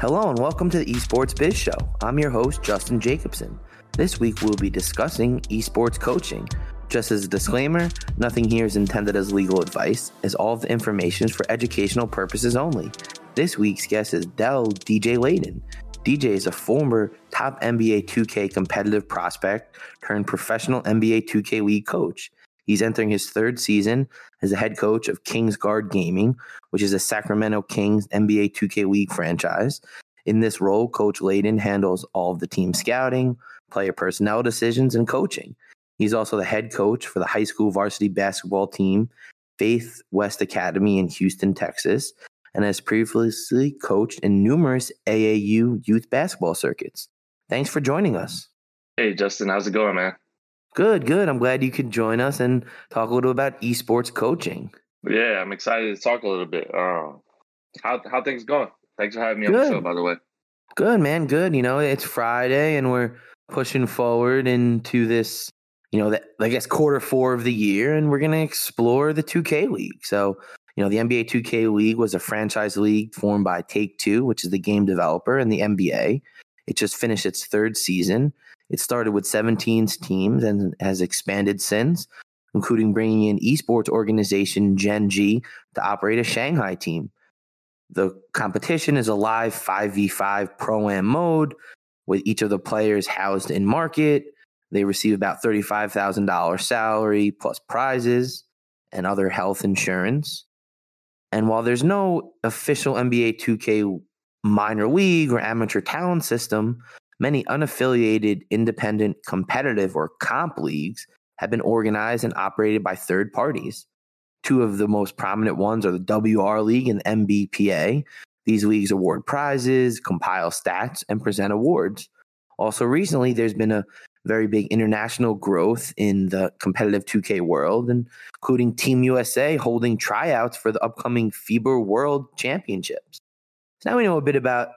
Hello and welcome to the Esports Biz Show. I'm your host, Justin Jacobson. This week we'll be discussing esports coaching. Just as a disclaimer, nothing here is intended as legal advice, as all the information is for educational purposes only. This week's guest is Del DJ Layton. DJ is a former top NBA 2K competitive prospect turned professional NBA 2K League coach. He's entering his third season as the head coach of Kings Guard Gaming, which is a Sacramento Kings NBA 2K League franchise. In this role, Coach Layton handles all of the team scouting, player personnel decisions, and coaching. He's also the head coach for the high school varsity basketball team, Faith West Academy in Houston, Texas, and has previously coached in numerous AAU youth basketball circuits. Thanks for joining us. Hey, Justin, how's it going, man? Good, good. I'm glad you could join us and talk a little about esports coaching. Yeah, I'm excited to talk a little bit. Uh, how how things going? Thanks for having me good. on the show, by the way. Good, man. Good. You know, it's Friday and we're pushing forward into this, you know, the, I guess quarter four of the year, and we're going to explore the 2K League. So, you know, the NBA 2K League was a franchise league formed by Take Two, which is the game developer, and the NBA. It just finished its third season. It started with 17 teams and has expanded since, including bringing in esports organization Gen G to operate a Shanghai team. The competition is a live 5v5 pro am mode with each of the players housed in market. They receive about $35,000 salary plus prizes and other health insurance. And while there's no official NBA 2K minor league or amateur talent system, many unaffiliated, independent, competitive, or comp leagues have been organized and operated by third parties. Two of the most prominent ones are the WR League and NBPA. These leagues award prizes, compile stats, and present awards. Also, recently, there's been a very big international growth in the competitive 2K world, including Team USA holding tryouts for the upcoming FIBA World Championships. So now we know a bit about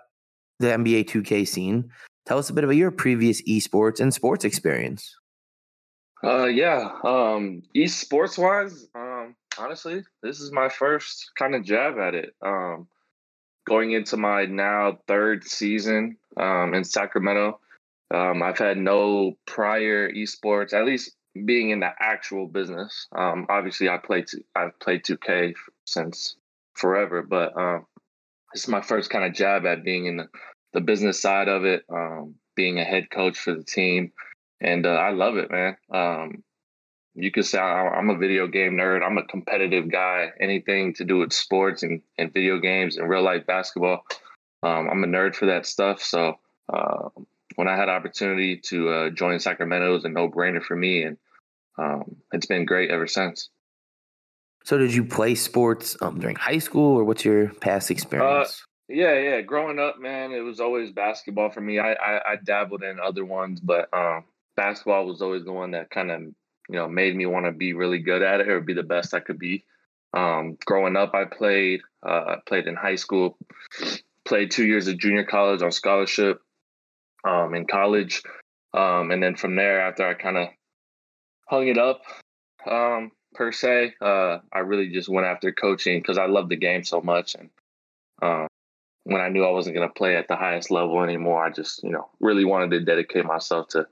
the NBA 2K scene. Tell us a bit about your previous esports and sports experience. Uh, yeah. Um, esports wise, um, honestly, this is my first kind of jab at it. Um, going into my now third season um, in Sacramento Um, I've had no prior esports, at least being in the actual business. Um, obviously, I played to, I've played 2K since forever, but um, this is my first kind of jab at being in the, the business side of it, um, being a head coach for the team, and uh, I love it, man. Um, you could say I'm a video game nerd. I'm a competitive guy. Anything to do with sports and, and video games and real life basketball, um, I'm a nerd for that stuff. So uh, when I had opportunity to uh, join Sacramento, it was a no brainer for me, and um, it's been great ever since. So, did you play sports um, during high school, or what's your past uh, experience? Yeah, yeah. Growing up, man, it was always basketball for me. I I, I dabbled in other ones, but um, basketball was always the one that kind of you know made me want to be really good at it or be the best I could be. Um, growing up, I played. Uh, played in high school. Played two years of junior college on scholarship um, in college, um, and then from there, after I kind of hung it up um, per se, uh, I really just went after coaching because I love the game so much. And uh, when I knew I wasn't going to play at the highest level anymore, I just you know really wanted to dedicate myself to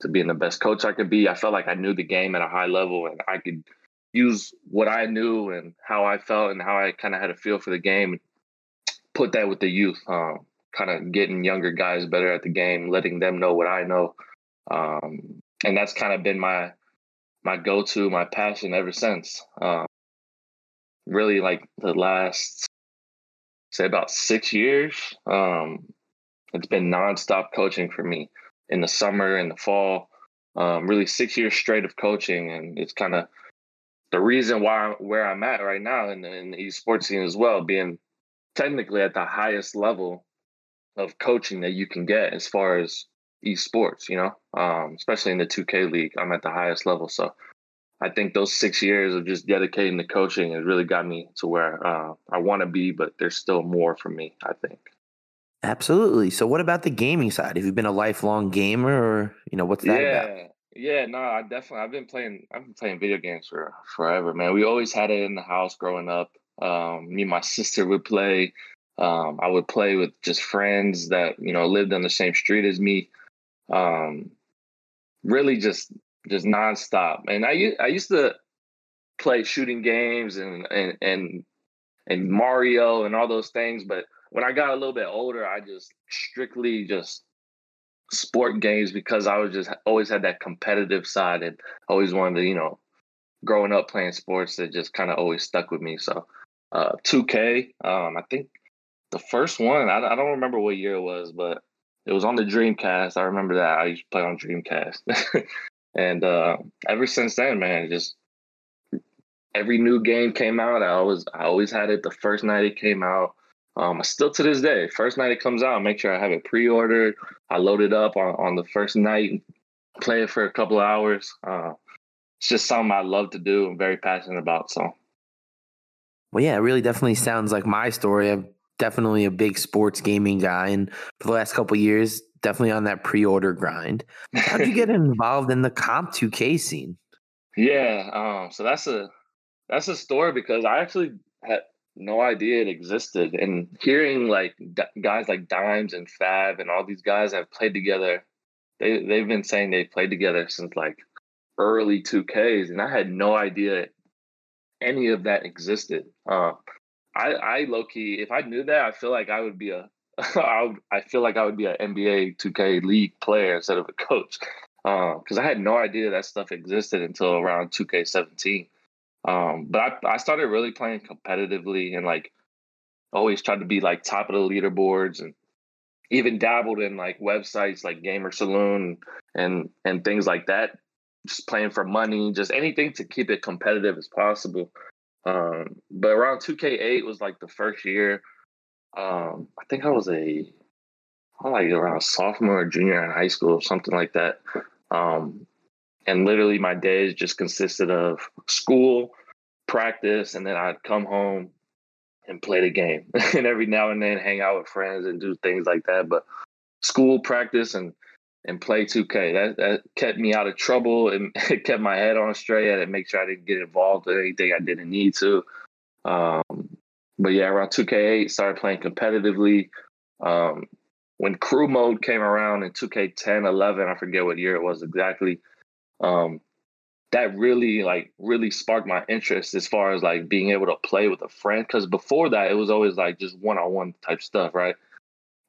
to being the best coach I could be. I felt like I knew the game at a high level and I could use what I knew and how I felt and how I kind of had a feel for the game, put that with the youth. Um, kind of getting younger guys better at the game, letting them know what I know. Um, and that's kind of been my my go-to, my passion ever since. Um, really, like the last say about six years, um, it's been nonstop coaching for me in the summer and the fall. Um, really, six years straight of coaching, and it's kind of the reason why I'm, where I'm at right now in the, in the esports scene as well, being technically at the highest level of coaching that you can get as far as esports, you know, um, especially in the 2K league. I'm at the highest level. So I think those six years of just dedicating to coaching has really got me to where uh, I want to be, but there's still more for me, I think. Absolutely. So what about the gaming side? Have you been a lifelong gamer or, you know, what's that yeah. about? Yeah, no, I definitely I've been playing I've been playing video games for forever, man. We always had it in the house growing up. Um, me and my sister would play. Um, I would play with just friends that you know lived on the same street as me. Um, really, just just nonstop. And I I used to play shooting games and and and and Mario and all those things, but when I got a little bit older, I just strictly just sport games because I was just always had that competitive side and always wanted to, you know, growing up playing sports that just kind of always stuck with me. So, uh, 2K, um, I think the first one, I, I don't remember what year it was, but it was on the Dreamcast. I remember that. I used to play on Dreamcast. and uh, ever since then, man, just every new game came out. I always I always had it the first night it came out. Um, still to this day, first night it comes out, I make sure I have it pre-ordered. I load it up on, on the first night, play it for a couple of hours. Uh, it's just something I love to do. I'm very passionate about. So, well, yeah, it really definitely sounds like my story. I'm definitely a big sports gaming guy, and for the last couple years, definitely on that pre-order grind. How'd you get involved in the Comp 2K scene? Yeah, um, so that's a that's a story because I actually had no idea it existed. And hearing like d- guys like Dimes and Fab and all these guys have played together, they they've been saying they played together since like early 2Ks, and I had no idea any of that existed. Uh, I I low key, if I knew that, I feel like I would be a I, would, I feel like I would be an NBA 2K league player instead of a coach because uh, I had no idea that stuff existed until around 2K17. Um, but I, I started really playing competitively and like always tried to be like top of the leaderboards and even dabbled in like websites like Gamer Saloon and and things like that. Just playing for money, just anything to keep it competitive as possible. Um, but around 2K8 was like the first year. Um, I think I was a like around a sophomore or junior in high school, or something like that. Um, and literally my days just consisted of school, practice, and then I'd come home and play the game. and every now and then hang out with friends and do things like that. But school, practice, and and play 2K. That that kept me out of trouble and it kept my head on straight. and make sure I didn't get involved in anything I didn't need to. Um, but yeah, around 2K8, started playing competitively. Um, when crew mode came around in 2K10, 11, I forget what year it was exactly. Um, that really like really sparked my interest as far as like being able to play with a friend. Because before that, it was always like just one on one type stuff, right?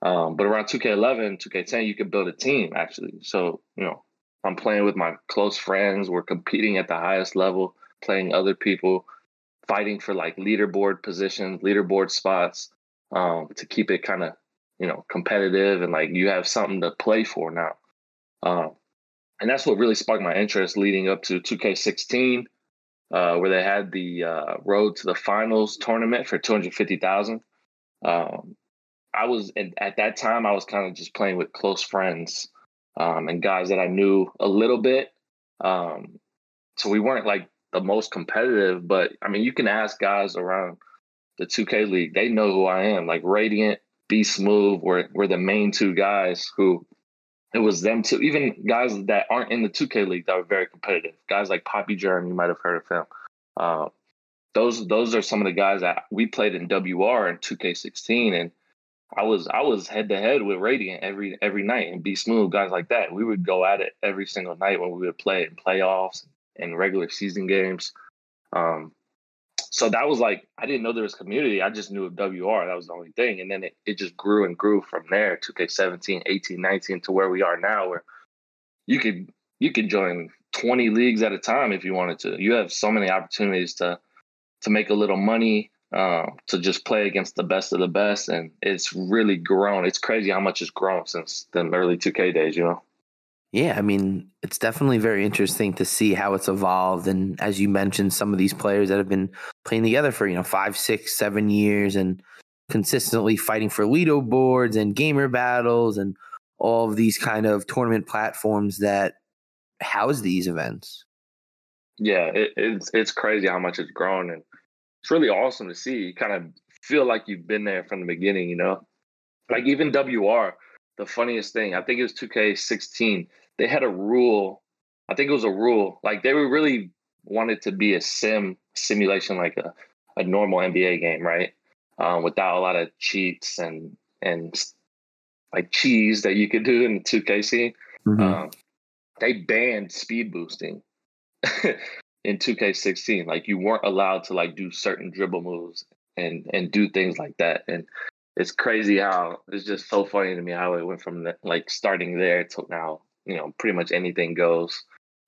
Um, but around 2K11, 2K10, you could build a team actually. So you know, I'm playing with my close friends. We're competing at the highest level, playing other people, fighting for like leaderboard positions, leaderboard spots, um, to keep it kind of you know competitive and like you have something to play for now. Um, and that's what really sparked my interest leading up to 2K16, uh, where they had the uh, road to the finals tournament for 250,000. Um, I was at that time I was kind of just playing with close friends um, and guys that I knew a little bit. Um, so we weren't like the most competitive, but I mean, you can ask guys around the 2K league; they know who I am. Like Radiant, Be Smooth, were were the main two guys who it was them too. Even guys that aren't in the 2K league that were very competitive. Guys like Poppy Germ, you might have heard of him. Uh, those those are some of the guys that we played in WR in 2K16, and I was I was head to head with Radiant every every night and Be Smooth guys like that. We would go at it every single night when we would play in playoffs and regular season games. Um, so that was like I didn't know there was community. I just knew of WR. That was the only thing. And then it, it just grew and grew from there, 2K17, 18, 19 to where we are now where you could you could join 20 leagues at a time if you wanted to. You have so many opportunities to to make a little money, uh, to just play against the best of the best. And it's really grown. It's crazy how much it's grown since the early 2K days, you know? Yeah, I mean, it's definitely very interesting to see how it's evolved. And as you mentioned, some of these players that have been playing together for, you know, five, six, seven years and consistently fighting for Lido boards and gamer battles and all of these kind of tournament platforms that house these events. Yeah, it, it's it's crazy how much it's grown and it's really awesome to see. You kind of feel like you've been there from the beginning, you know? Like even WR, the funniest thing, I think it was 2K16, they had a rule. I think it was a rule. Like they were really wanted to be a sim simulation, like a, a normal NBA game, right? Um, without a lot of cheats and and like cheese that you could do in the 2K scene. Mm-hmm. Um, they banned speed boosting in 2K16. Like you weren't allowed to like do certain dribble moves and and do things like that. And it's crazy how it's just so funny to me how it went from the, like starting there to now you know pretty much anything goes.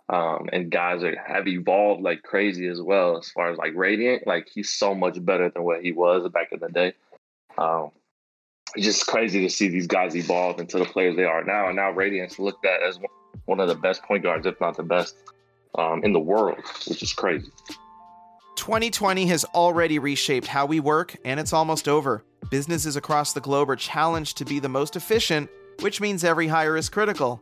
Um, and guys are have evolved like crazy as well as far as like radiant like he's so much better than what he was back in the day. Um, it's just crazy to see these guys evolve into the players they are now and now radiant's looked at as one of the best point guards if not the best um, in the world which is crazy. 2020 has already reshaped how we work and it's almost over. Businesses across the globe are challenged to be the most efficient, which means every hire is critical.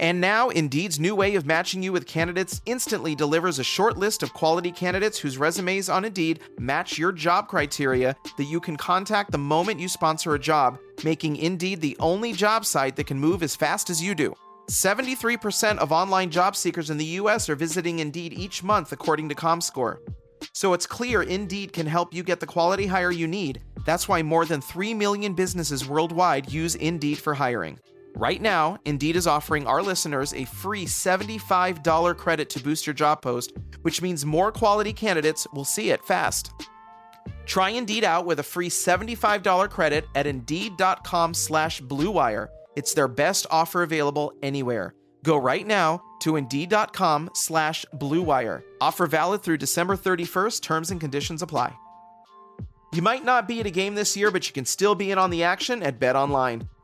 And now, Indeed's new way of matching you with candidates instantly delivers a short list of quality candidates whose resumes on Indeed match your job criteria that you can contact the moment you sponsor a job, making Indeed the only job site that can move as fast as you do. 73% of online job seekers in the US are visiting Indeed each month, according to ComScore. So it's clear Indeed can help you get the quality hire you need. That's why more than 3 million businesses worldwide use Indeed for hiring. Right now, Indeed is offering our listeners a free $75 credit to boost your job post, which means more quality candidates will see it fast. Try Indeed out with a free $75 credit at Indeed.com slash BlueWire. It's their best offer available anywhere. Go right now to Indeed.com slash BlueWire. Offer valid through December 31st. Terms and conditions apply. You might not be at a game this year, but you can still be in on the action at Bet Online.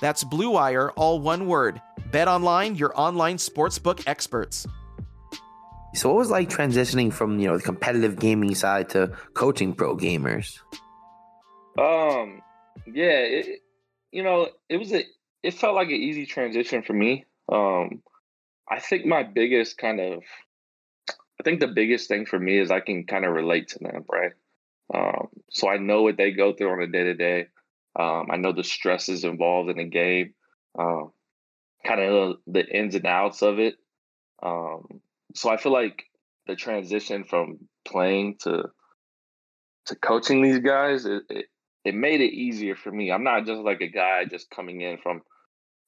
That's Blue Wire, all one word. Bet Online, your online sportsbook experts. So, what was like transitioning from you know the competitive gaming side to coaching pro gamers? Um, yeah, it, you know, it was a it felt like an easy transition for me. Um, I think my biggest kind of I think the biggest thing for me is I can kind of relate to them, right? Um, so I know what they go through on a day to day. I know the stresses involved in the game, um, kind of the ins and outs of it. Um, so I feel like the transition from playing to to coaching these guys, it, it, it made it easier for me. I'm not just like a guy just coming in from,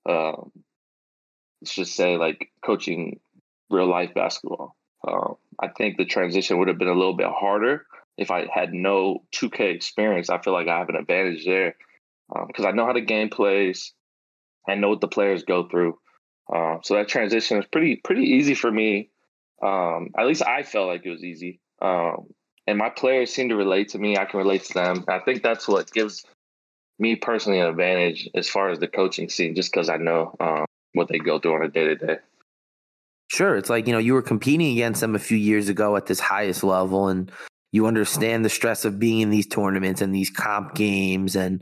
um, let's just say like coaching real life basketball. Um, I think the transition would have been a little bit harder if I had no 2K experience. I feel like I have an advantage there because um, I know how the game plays. I know what the players go through. Uh, so that transition is pretty pretty easy for me. Um, at least I felt like it was easy. Um, and my players seem to relate to me. I can relate to them. I think that's what gives me personally an advantage as far as the coaching scene, just because I know um, what they go through on a day to day. Sure, it's like you know you were competing against them a few years ago at this highest level, and you understand the stress of being in these tournaments and these comp games and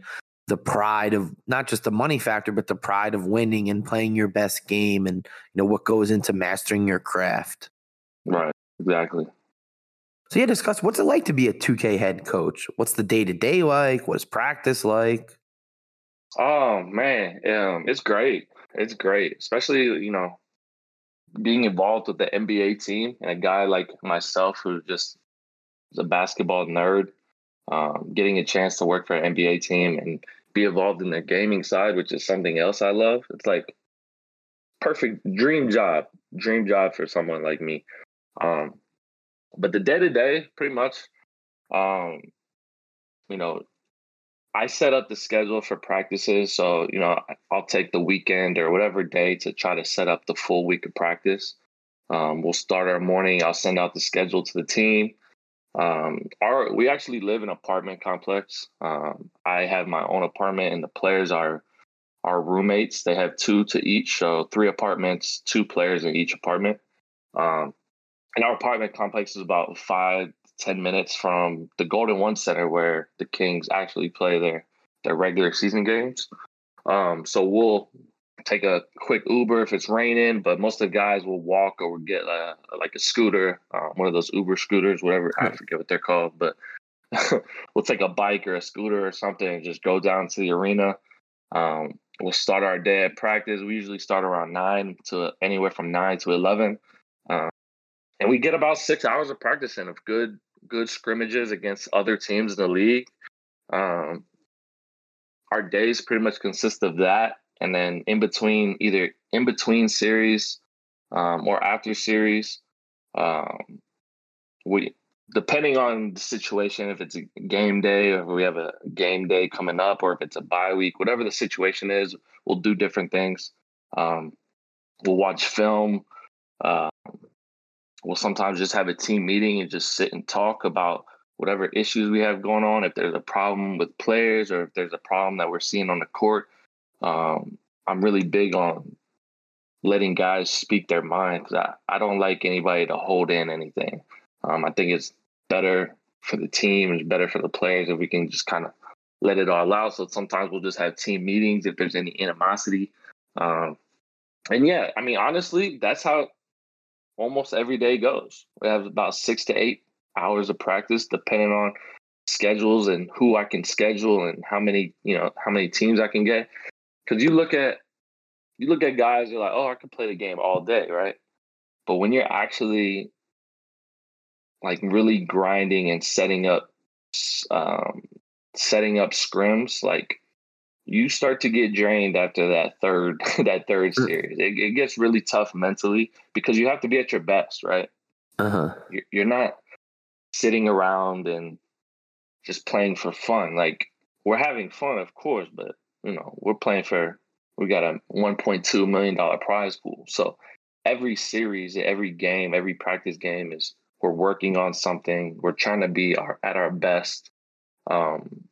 the pride of not just the money factor, but the pride of winning and playing your best game, and you know what goes into mastering your craft. Right. Exactly. So yeah, discuss what's it like to be a 2K head coach? What's the day to day like? What is practice like? Oh man, um, it's great. It's great, especially you know being involved with the NBA team and a guy like myself who just is a basketball nerd, um, getting a chance to work for an NBA team and be involved in the gaming side, which is something else I love. It's like perfect dream job, dream job for someone like me. Um, but the day to day, pretty much, um, you know, I set up the schedule for practices. So, you know, I'll take the weekend or whatever day to try to set up the full week of practice. Um, we'll start our morning. I'll send out the schedule to the team. Um, our we actually live in an apartment complex. Um, I have my own apartment, and the players are our roommates. They have two to each, so three apartments, two players in each apartment. Um, and our apartment complex is about five ten minutes from the Golden One Center where the Kings actually play their their regular season games. Um, so we'll take a quick Uber if it's raining, but most of the guys will walk or get a, like a scooter, uh, one of those Uber scooters, whatever I forget what they're called, but we'll take a bike or a scooter or something and just go down to the arena. Um, we'll start our day at practice. We usually start around nine to anywhere from nine to eleven. Um, and we get about six hours of practicing of good good scrimmages against other teams in the league. Um, our days pretty much consist of that, and then in between, either in between series um, or after series, um, we depending on the situation, if it's a game day or if we have a game day coming up, or if it's a bye week, whatever the situation is, we'll do different things. Um, we'll watch film. Uh, we'll sometimes just have a team meeting and just sit and talk about whatever issues we have going on. If there's a problem with players or if there's a problem that we're seeing on the court, um, I'm really big on letting guys speak their mind because I, I don't like anybody to hold in anything. Um, I think it's better for the team, it's better for the players if we can just kind of let it all out. So sometimes we'll just have team meetings if there's any animosity. Um, and yeah, I mean, honestly, that's how almost every day goes. We have about six to eight hours of practice, depending on schedules and who I can schedule and how many you know how many teams I can get. Because you look at you look at guys, you're like, oh, I could play the game all day, right? But when you're actually like really grinding and setting up um, setting up scrims, like you start to get drained after that third that third series. It, it, gets really tough mentally because you have to be at your best, right? Uh-huh. You're not sitting around and just playing for fun. Like we're having fun, of course, but you know we're playing for we got a 1.2 million dollar prize pool. So every series, every game, every practice game is we're working on something. We're trying to be our, at our best. Um,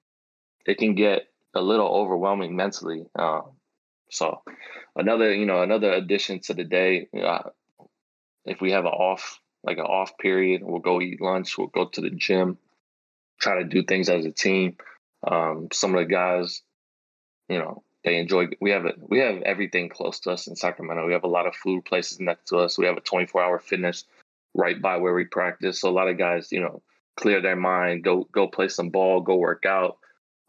it can get a little overwhelming mentally. Uh, so another, you know, another addition to the day. Uh, if we have an off, like an off period, we'll go eat lunch. We'll go to the gym, try to do things as a team. Um, some of the guys, you know, they enjoy. We have a, we have everything close to us in Sacramento. We have a lot of food places next to us. We have a 24 hour fitness right by where we practice. So a lot of guys, you know, clear their mind, go go play some ball, go work out,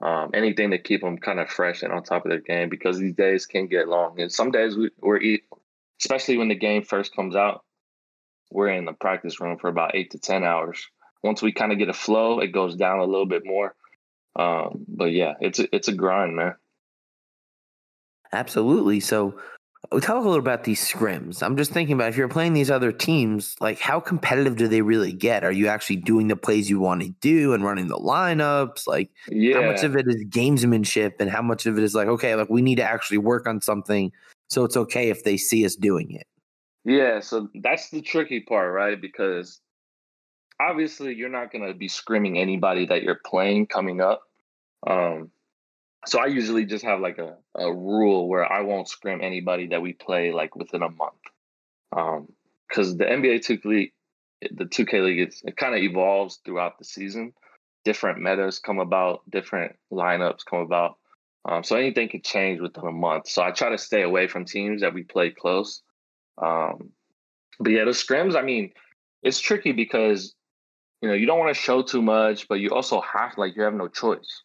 um, anything to keep them kind of fresh and on top of their game because these days can get long. And some days we, we're eat, especially when the game first comes out, we're in the practice room for about eight to ten hours. Once we kind of get a flow, it goes down a little bit more. Um, but yeah, it's a, it's a grind, man. Absolutely. So, uh, talk a little about these scrims. I'm just thinking about if you're playing these other teams, like how competitive do they really get? Are you actually doing the plays you want to do and running the lineups? Like, yeah. how much of it is gamesmanship and how much of it is like, okay, like we need to actually work on something so it's okay if they see us doing it? Yeah. So that's the tricky part, right? Because obviously you're not going to be scrimming anybody that you're playing coming up. Um, so I usually just have like a, a rule where I won't scrim anybody that we play like within a month. Um, because the NBA 2K League, the 2K League, it's, it kind of evolves throughout the season. Different metas come about, different lineups come about. Um, so anything can change within a month. So I try to stay away from teams that we play close. Um, but yeah, the scrims, I mean, it's tricky because you know you don't want to show too much, but you also have like you have no choice.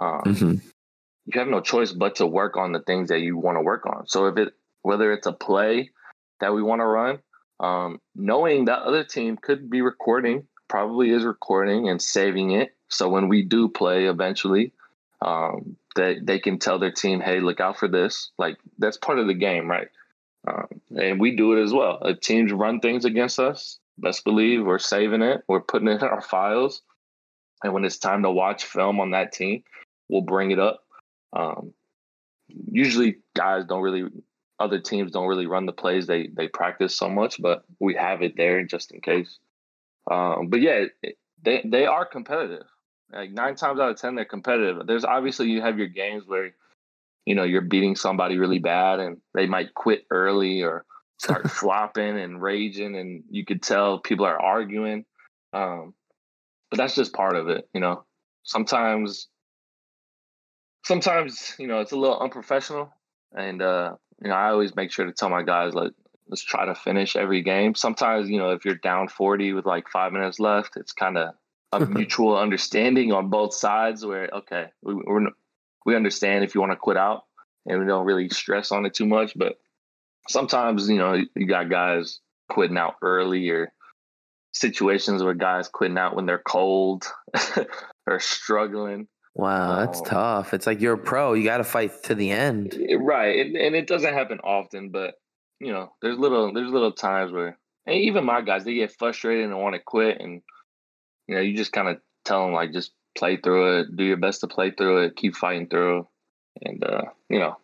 Um, mm-hmm you have no choice but to work on the things that you want to work on. So if it whether it's a play that we want to run, um, knowing that other team could be recording, probably is recording and saving it. So when we do play eventually, um, they they can tell their team, "Hey, look out for this." Like that's part of the game, right? Um, and we do it as well. If teams run things against us, best believe we're saving it. We're putting it in our files, and when it's time to watch film on that team, we'll bring it up um, usually, guys don't really, other teams don't really run the plays they they practice so much, but we have it there just in case. Um, but yeah, it, they they are competitive. Like nine times out of ten, they're competitive. There's obviously you have your games where, you know, you're beating somebody really bad and they might quit early or start flopping and raging, and you could tell people are arguing. Um, but that's just part of it, you know. Sometimes sometimes you know it's a little unprofessional, and uh, you know I always make sure to tell my guys like let's try to finish every game. Sometimes you know if you're down forty with like five minutes left, it's kind of a mutual understanding on both sides where okay we we're, we understand if you want to quit out and we don't really stress on it too much, but sometimes you know you got guys quitting out early or situations where guys quitting out when they're cold or struggling Wow, that's um, tough. It's like you're a pro. You got to fight to the end. Right. And, and it doesn't happen often, but you know, there's little there's little times where and even my guys, they get frustrated and want to quit and you know, you just kind of tell them like just play through it, do your best to play through it, keep fighting through. And uh, you know,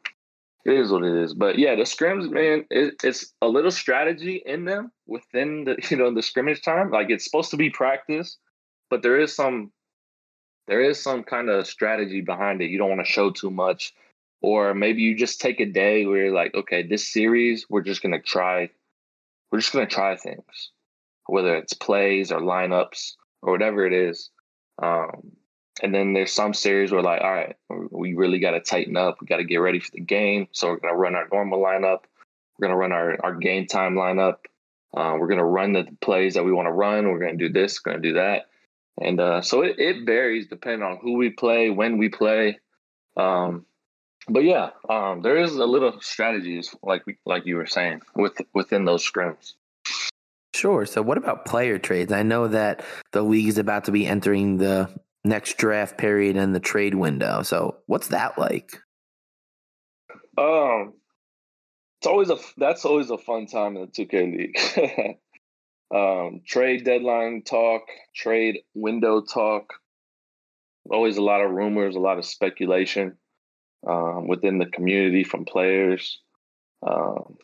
it is what it is. But yeah, the scrims, man, it, it's a little strategy in them within the you know the scrimmage time. Like it's supposed to be practice, but there is some there is some kind of strategy behind it. You don't want to show too much. Or maybe you just take a day where you're like, okay, this series, we're just gonna try, we're just gonna try things. Whether it's plays or lineups or whatever it is. Um, and then there's some series where like, all right, we really got to tighten up. We got to get ready for the game. So we're going to run our normal lineup. We're going to run our, our game time lineup. Uh, we're going to run the plays that we want to run. We're going to do this, we're going to do that and uh, so it, it varies depending on who we play, when we play. Um, but yeah, um, there is a little strategies like we, like you were saying with within those scrims. Sure. So, what about player trades? I know that the league is about to be entering the next draft period and the trade window. So, what's that like? Um, it's always a that's always a fun time in the two K league. um, trade deadline talk, trade window talk. Always a lot of rumors, a lot of speculation. um, within the community from players um,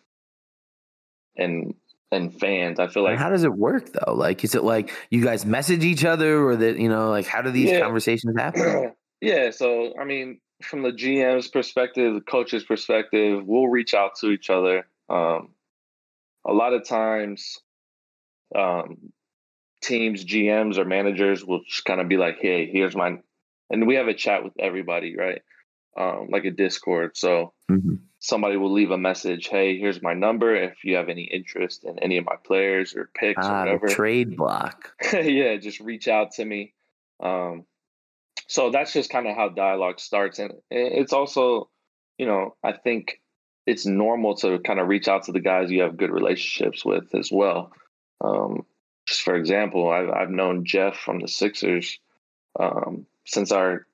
and and fans. I feel like how does it work though? Like, is it like you guys message each other, or that you know, like how do these yeah. conversations happen? yeah, so I mean, from the GM's perspective, the coach's perspective, we'll reach out to each other. Um, a lot of times, um, teams, GMs, or managers will just kind of be like, "Hey, here's my," and we have a chat with everybody, right? Um, like a Discord. So mm-hmm. somebody will leave a message, "Hey, here's my number. If you have any interest in any of my players or picks ah, or whatever, trade block. yeah, just reach out to me." Um, so that's just kind of how dialogue starts, and it's also, you know, I think it's normal to kind of reach out to the guys you have good relationships with as well. Um, just for example, I've, I've known Jeff from the Sixers um, since our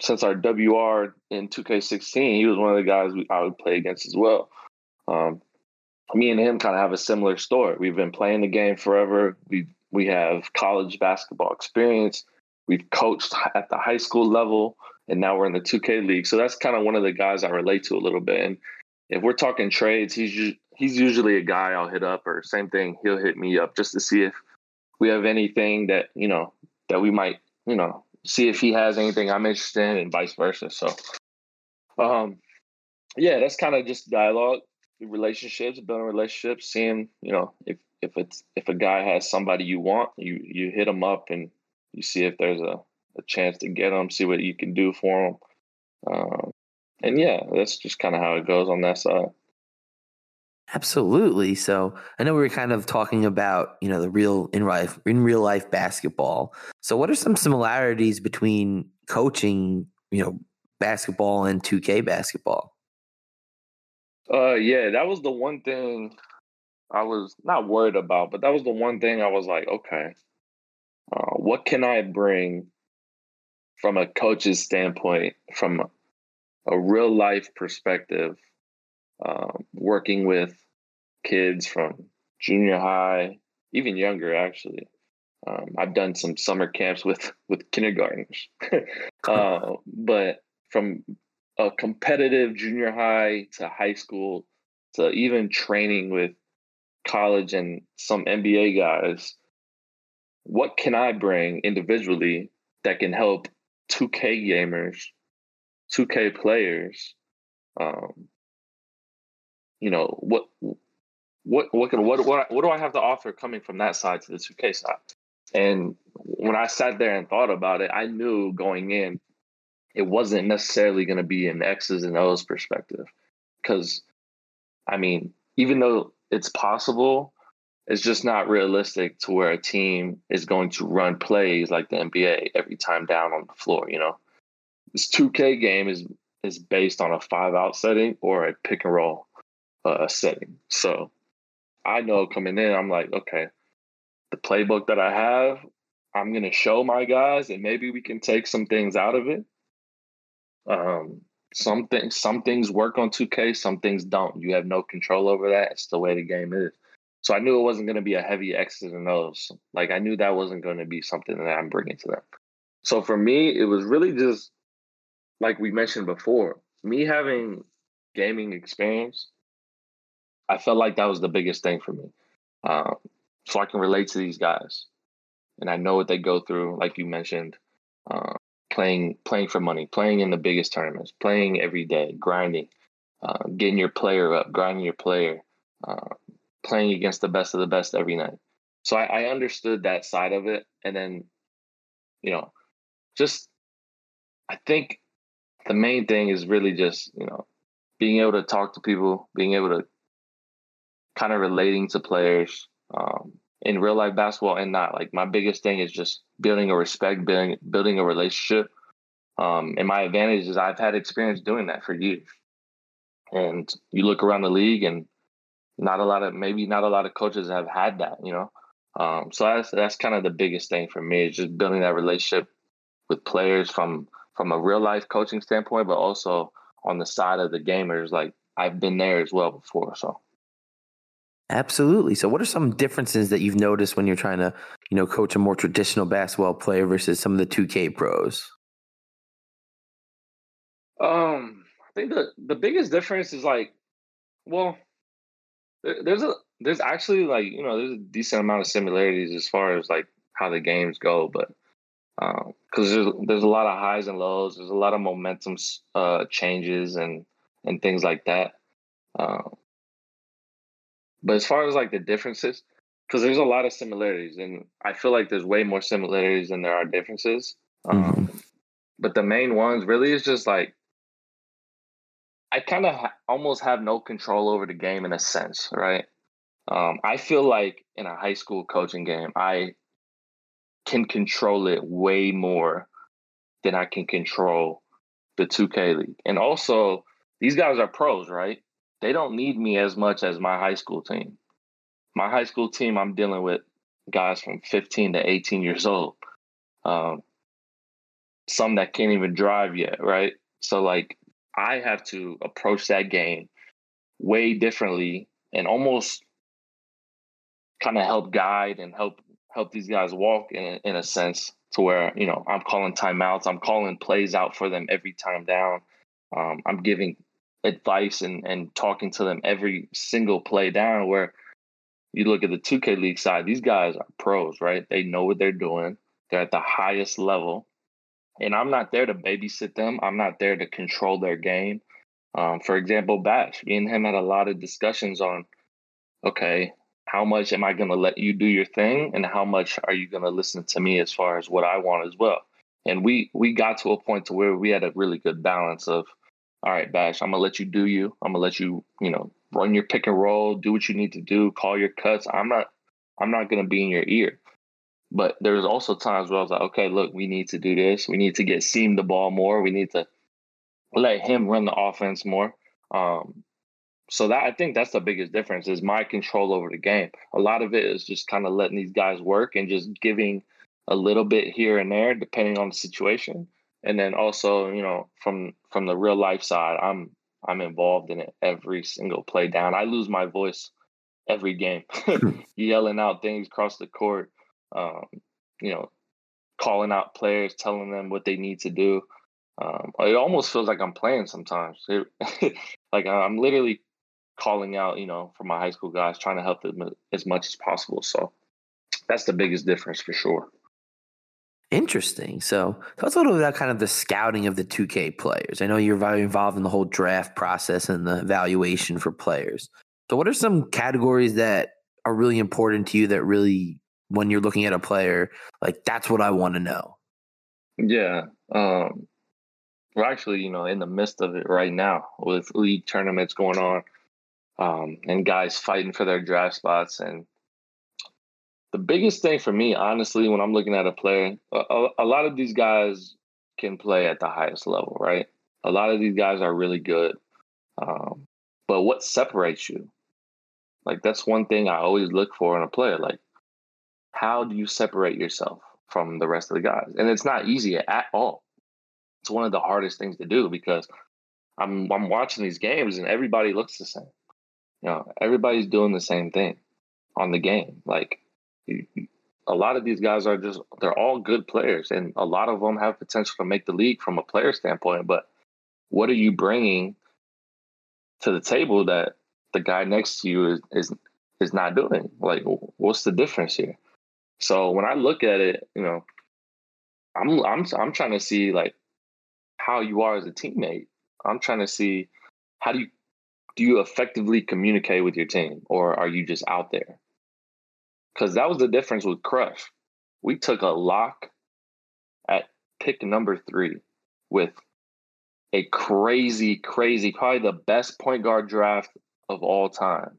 since our WR in 2K16. He was one of the guys we, I would play against as well. Um, me and him kind of have a similar story. We've been playing the game forever. We we have college basketball experience. We've coached at the high school level, and now we're in the 2K league. So that's kind of one of the guys I relate to a little bit. And if we're talking trades, he's he's usually a guy I'll hit up, or same thing, he'll hit me up just to see if we have anything that you know that we might you know see if he has anything I'm interested in, and vice versa. So, um, yeah, that's kind of just dialogue, relationships, building relationships, seeing you know if if it's if a guy has somebody you want, you you hit him up and you see if there's a, a chance to get him, see what you can do for him. Um, and yeah, that's just kind of how it goes on that side. Absolutely. So I know we were kind of talking about, you know, the real in life in real life basketball. So what are some similarities between coaching, you know, basketball and 2K basketball? Uh yeah, that was the one thing I was not worried about, but that was the one thing I was like, okay, uh, what can I bring from a coach's standpoint, from a real life perspective um, working with kids from junior high, even younger actually. Um, I've done some summer camps with with kindergartners, uh, but from a competitive junior high to high school to even training with college and some NBA guys, what can I bring individually that can help 2K gamers, 2K players um, you know what what what can what what what do I have to offer coming from that side to the 2K side? And when I sat there and thought about it, I knew going in it wasn't necessarily going to be an X's and O's perspective because I mean, even though it's possible, it's just not realistic to where a team is going to run plays like the NBA every time down on the floor, you know. This 2K game is is based on a five out setting or a pick and roll uh, setting. So I know coming in, I'm like, okay, the playbook that I have, I'm gonna show my guys, and maybe we can take some things out of it. Um, some things, some things work on 2K, some things don't. You have no control over that. It's the way the game is. So I knew it wasn't going to be a heavy X's and O's. Like I knew that wasn't going to be something that I'm bringing to them. So for me, it was really just like we mentioned before, me having gaming experience I felt like that was the biggest thing for me. Um, so I can relate to these guys, and I know what they go through. Like you mentioned, uh, playing playing for money, playing in the biggest tournaments, playing every day, grinding, uh, getting your player up, grinding your player, uh, playing against the best of the best every night. So I, I understood that side of it, and then, you know, just I think the main thing is really just you know being able to talk to people, being able to kind of relating to players um, in real life basketball and not. Like my biggest thing is just building a respect, building building a relationship. Um, and my advantage is I've had experience doing that for years. And you look around the league, and not a lot of maybe not a lot of coaches have had that. You know, um, so that's that's kind of the biggest thing for me is just building that relationship with players from from a real life coaching standpoint, but also on the side of the gamers. Like I've been there as well before, so. Absolutely. So, what are some differences that you've noticed when you're trying to, you know, coach a more traditional basketball player versus some of the 2K pros? Um, I think the the biggest difference is like, well, there's a there's actually like you know there's a decent amount of similarities as far as like how the games go, but because um, there's there's a lot of highs and lows, there's a lot of momentum uh, changes and and things like that. Um, but as far as like the differences, because there's a lot of similarities, and I feel like there's way more similarities than there are differences. Um, mm-hmm. But the main ones really is just like I kind of ha- almost have no control over the game in a sense, right? Um, I feel like in a high school coaching game, I can control it way more than I can control the 2K league. And also, these guys are pros, right? They don't need me as much as my high school team. My high school team, I'm dealing with guys from 15 to 18 years old. Um, some that can't even drive yet, right? So, like, I have to approach that game way differently and almost kind of help guide and help help these guys walk in a, in a sense to where you know I'm calling timeouts, I'm calling plays out for them every time down. Um, I'm giving advice and and talking to them every single play down. Where you look at the 2K league side, these guys are pros, right? They know what they're doing. They're at the highest level, and I'm not there to babysit them. I'm not there to control their game. Um, for example, Bash, me and him had a lot of discussions on, okay, how much am I going to let you do your thing, and how much are you going to listen to me as far as what I want as well. And we we got to a point to where we had a really good balance of, all right, Bash, I'm gonna let you do you. I'm gonna let you, you know, run your pick and roll, do what you need to do, call your cuts. I'm not I'm not gonna be in your ear. But there's also times where I was like, okay, look, we need to do this. We need to get seam the ball more. We need to let him run the offense more. Um, so that I think that's the biggest difference is my control over the game. A lot of it is just kind of letting these guys work and just giving a little bit here and there depending on the situation. And then also, you know, from from the real life side, I'm I'm involved in it every single play down. I lose my voice every game, yelling out things across the court um, you know, calling out players, telling them what they need to do. Um, it almost feels like I'm playing sometimes. It, like I'm literally calling out, you know, for my high school guys, trying to help them as much as possible. So that's the biggest difference for sure. Interesting. So tell us a little bit about kind of the scouting of the 2K players. I know you're very involved in the whole draft process and the evaluation for players. So what are some categories that are really important to you that really when you're looking at a player like that's what i want to know yeah um we're actually you know in the midst of it right now with league tournaments going on um and guys fighting for their draft spots and the biggest thing for me honestly when i'm looking at a player a, a lot of these guys can play at the highest level right a lot of these guys are really good um, but what separates you like that's one thing i always look for in a player like how do you separate yourself from the rest of the guys? And it's not easy at all. It's one of the hardest things to do because I'm I'm watching these games and everybody looks the same. You know, everybody's doing the same thing on the game. Like a lot of these guys are just they're all good players and a lot of them have potential to make the league from a player standpoint, but what are you bringing to the table that the guy next to you is is is not doing? Like what's the difference here? So when I look at it, you know, I'm I'm I'm trying to see like how you are as a teammate. I'm trying to see how do you do you effectively communicate with your team or are you just out there? Cuz that was the difference with Crush. We took a lock at pick number 3 with a crazy crazy probably the best point guard draft of all time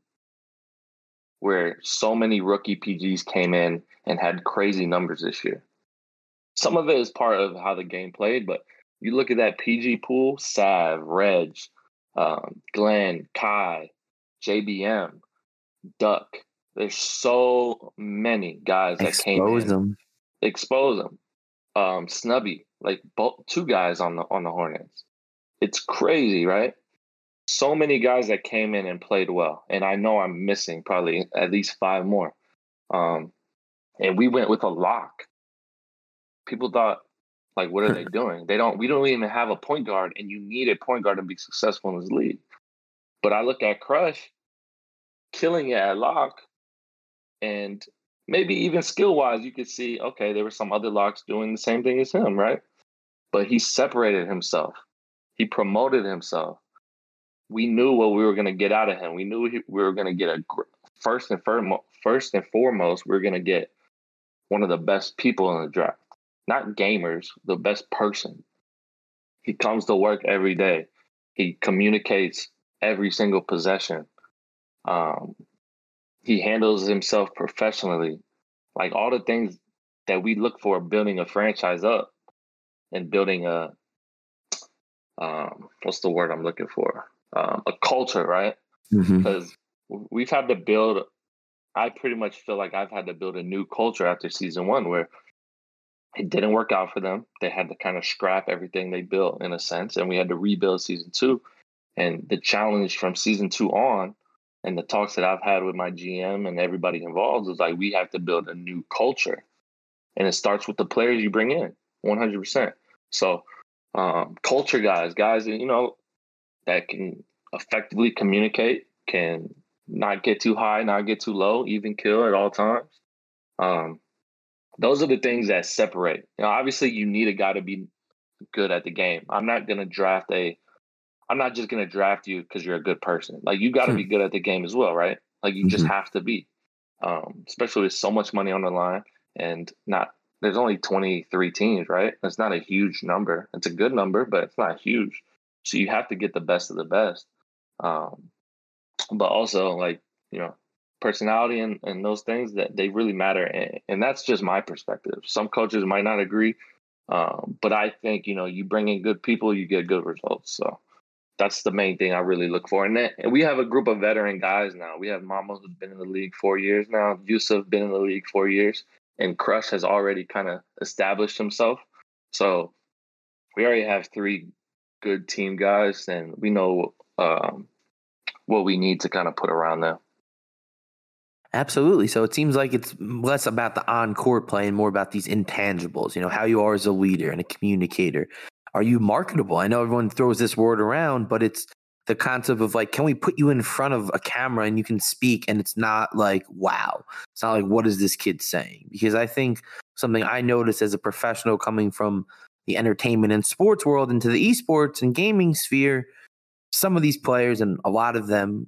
where so many rookie PGs came in and had crazy numbers this year. Some of it is part of how the game played, but you look at that PG pool, Sav, Reg, um, Glenn, Kai, JBM, Duck. There's so many guys that Expose came in. Expose them. Expose them. Um, Snubby, like both two guys on the on the Hornets. It's crazy, right? so many guys that came in and played well, and I know I'm missing probably at least five more. Um, and we went with a lock. People thought Like, what are they doing? They don't. We don't even have a point guard, and you need a point guard to be successful in this league. But I look at Crush, killing it at lock, and maybe even skill wise, you could see okay, there were some other locks doing the same thing as him, right? But he separated himself. He promoted himself. We knew what we were going to get out of him. We knew we were going to get a first and first and foremost, we we're going to get one of the best people in the draft not gamers, the best person. He comes to work every day. He communicates every single possession. Um, he handles himself professionally. Like all the things that we look for building a franchise up and building a um, what's the word I'm looking for? Um, a culture, right? Because mm-hmm. we've had to build. I pretty much feel like I've had to build a new culture after season one, where it didn't work out for them. They had to kind of scrap everything they built in a sense, and we had to rebuild season two. And the challenge from season two on, and the talks that I've had with my GM and everybody involved is like we have to build a new culture, and it starts with the players you bring in, one hundred percent. So, um, culture guys, guys, you know, that can effectively communicate, can not get too high, not get too low, even kill at all times. Um, those are the things that separate. You know, obviously you need a guy to be good at the game. I'm not gonna draft a I'm not just gonna draft you because you're a good person. Like you gotta hmm. be good at the game as well, right? Like you mm-hmm. just have to be. Um, especially with so much money on the line and not there's only 23 teams, right? That's not a huge number. It's a good number, but it's not huge. So you have to get the best of the best. Um, but also like, you know, personality and, and those things that they really matter and, and that's just my perspective some coaches might not agree um, but i think you know you bring in good people you get good results so that's the main thing i really look for. And, then, and we have a group of veteran guys now. We have mama who's been in the league four years now. Yusuf been in the league four years. And crush has already kind of established himself. So we already have three good team guys and we know um, what we need to kind of put around them. Absolutely. So it seems like it's less about the on court play and more about these intangibles, you know, how you are as a leader and a communicator. Are you marketable? I know everyone throws this word around, but it's the concept of like, can we put you in front of a camera and you can speak and it's not like, wow. It's not like, what is this kid saying? Because I think something I noticed as a professional coming from the entertainment and sports world into the esports and gaming sphere, some of these players and a lot of them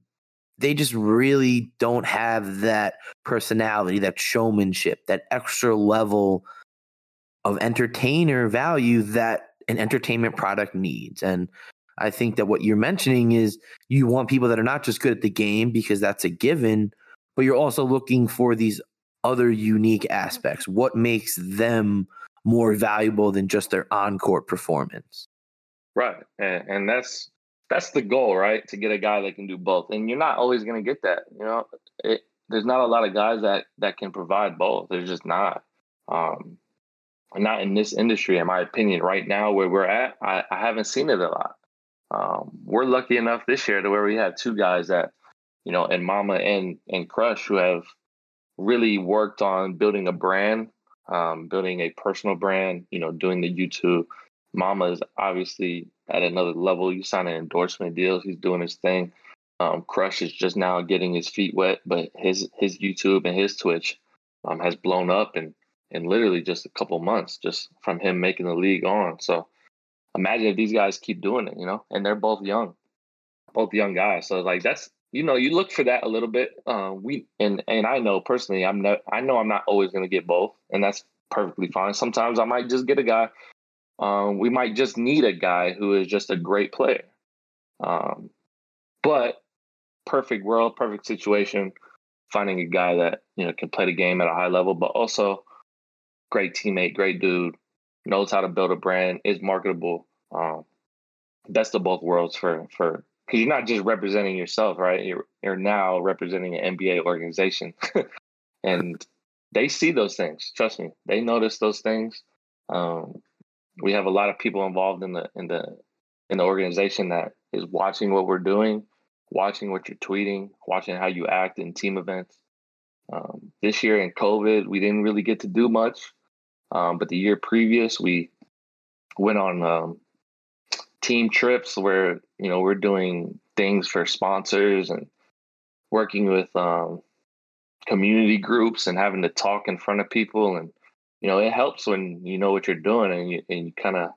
they just really don't have that personality, that showmanship, that extra level of entertainer value that an entertainment product needs. And I think that what you're mentioning is you want people that are not just good at the game because that's a given, but you're also looking for these other unique aspects. What makes them more valuable than just their on court performance? Right. And, and that's that's the goal, right? To get a guy that can do both, and you're not always going to get that. You know, it, there's not a lot of guys that that can provide both. There's just not. Um, not in this industry, in my opinion. Right now, where we're at, I, I haven't seen it a lot. Um, we're lucky enough this year to where we have two guys that, you know, and Mama and and Crush who have really worked on building a brand, um, building a personal brand. You know, doing the YouTube. Mama is obviously at another level. You sign an endorsement deals. He's doing his thing. Um, Crush is just now getting his feet wet, but his his YouTube and his Twitch um, has blown up in in literally just a couple months, just from him making the league on. So imagine if these guys keep doing it, you know, and they're both young, both young guys. So like that's you know you look for that a little bit. Uh, we and and I know personally I'm not I know I'm not always going to get both, and that's perfectly fine. Sometimes I might just get a guy um, we might just need a guy who is just a great player. Um, but perfect world, perfect situation, finding a guy that you know can play the game at a high level, but also great teammate, great dude, knows how to build a brand, is marketable. Um, best of both worlds for for because you're not just representing yourself, right? You're you're now representing an NBA organization, and they see those things. Trust me, they notice those things. Um, we have a lot of people involved in the in the in the organization that is watching what we're doing, watching what you're tweeting, watching how you act in team events. Um, this year in COVID, we didn't really get to do much, um, but the year previous, we went on um, team trips where you know we're doing things for sponsors and working with um, community groups and having to talk in front of people. And you know it helps when you know what you're doing and you, and you kind of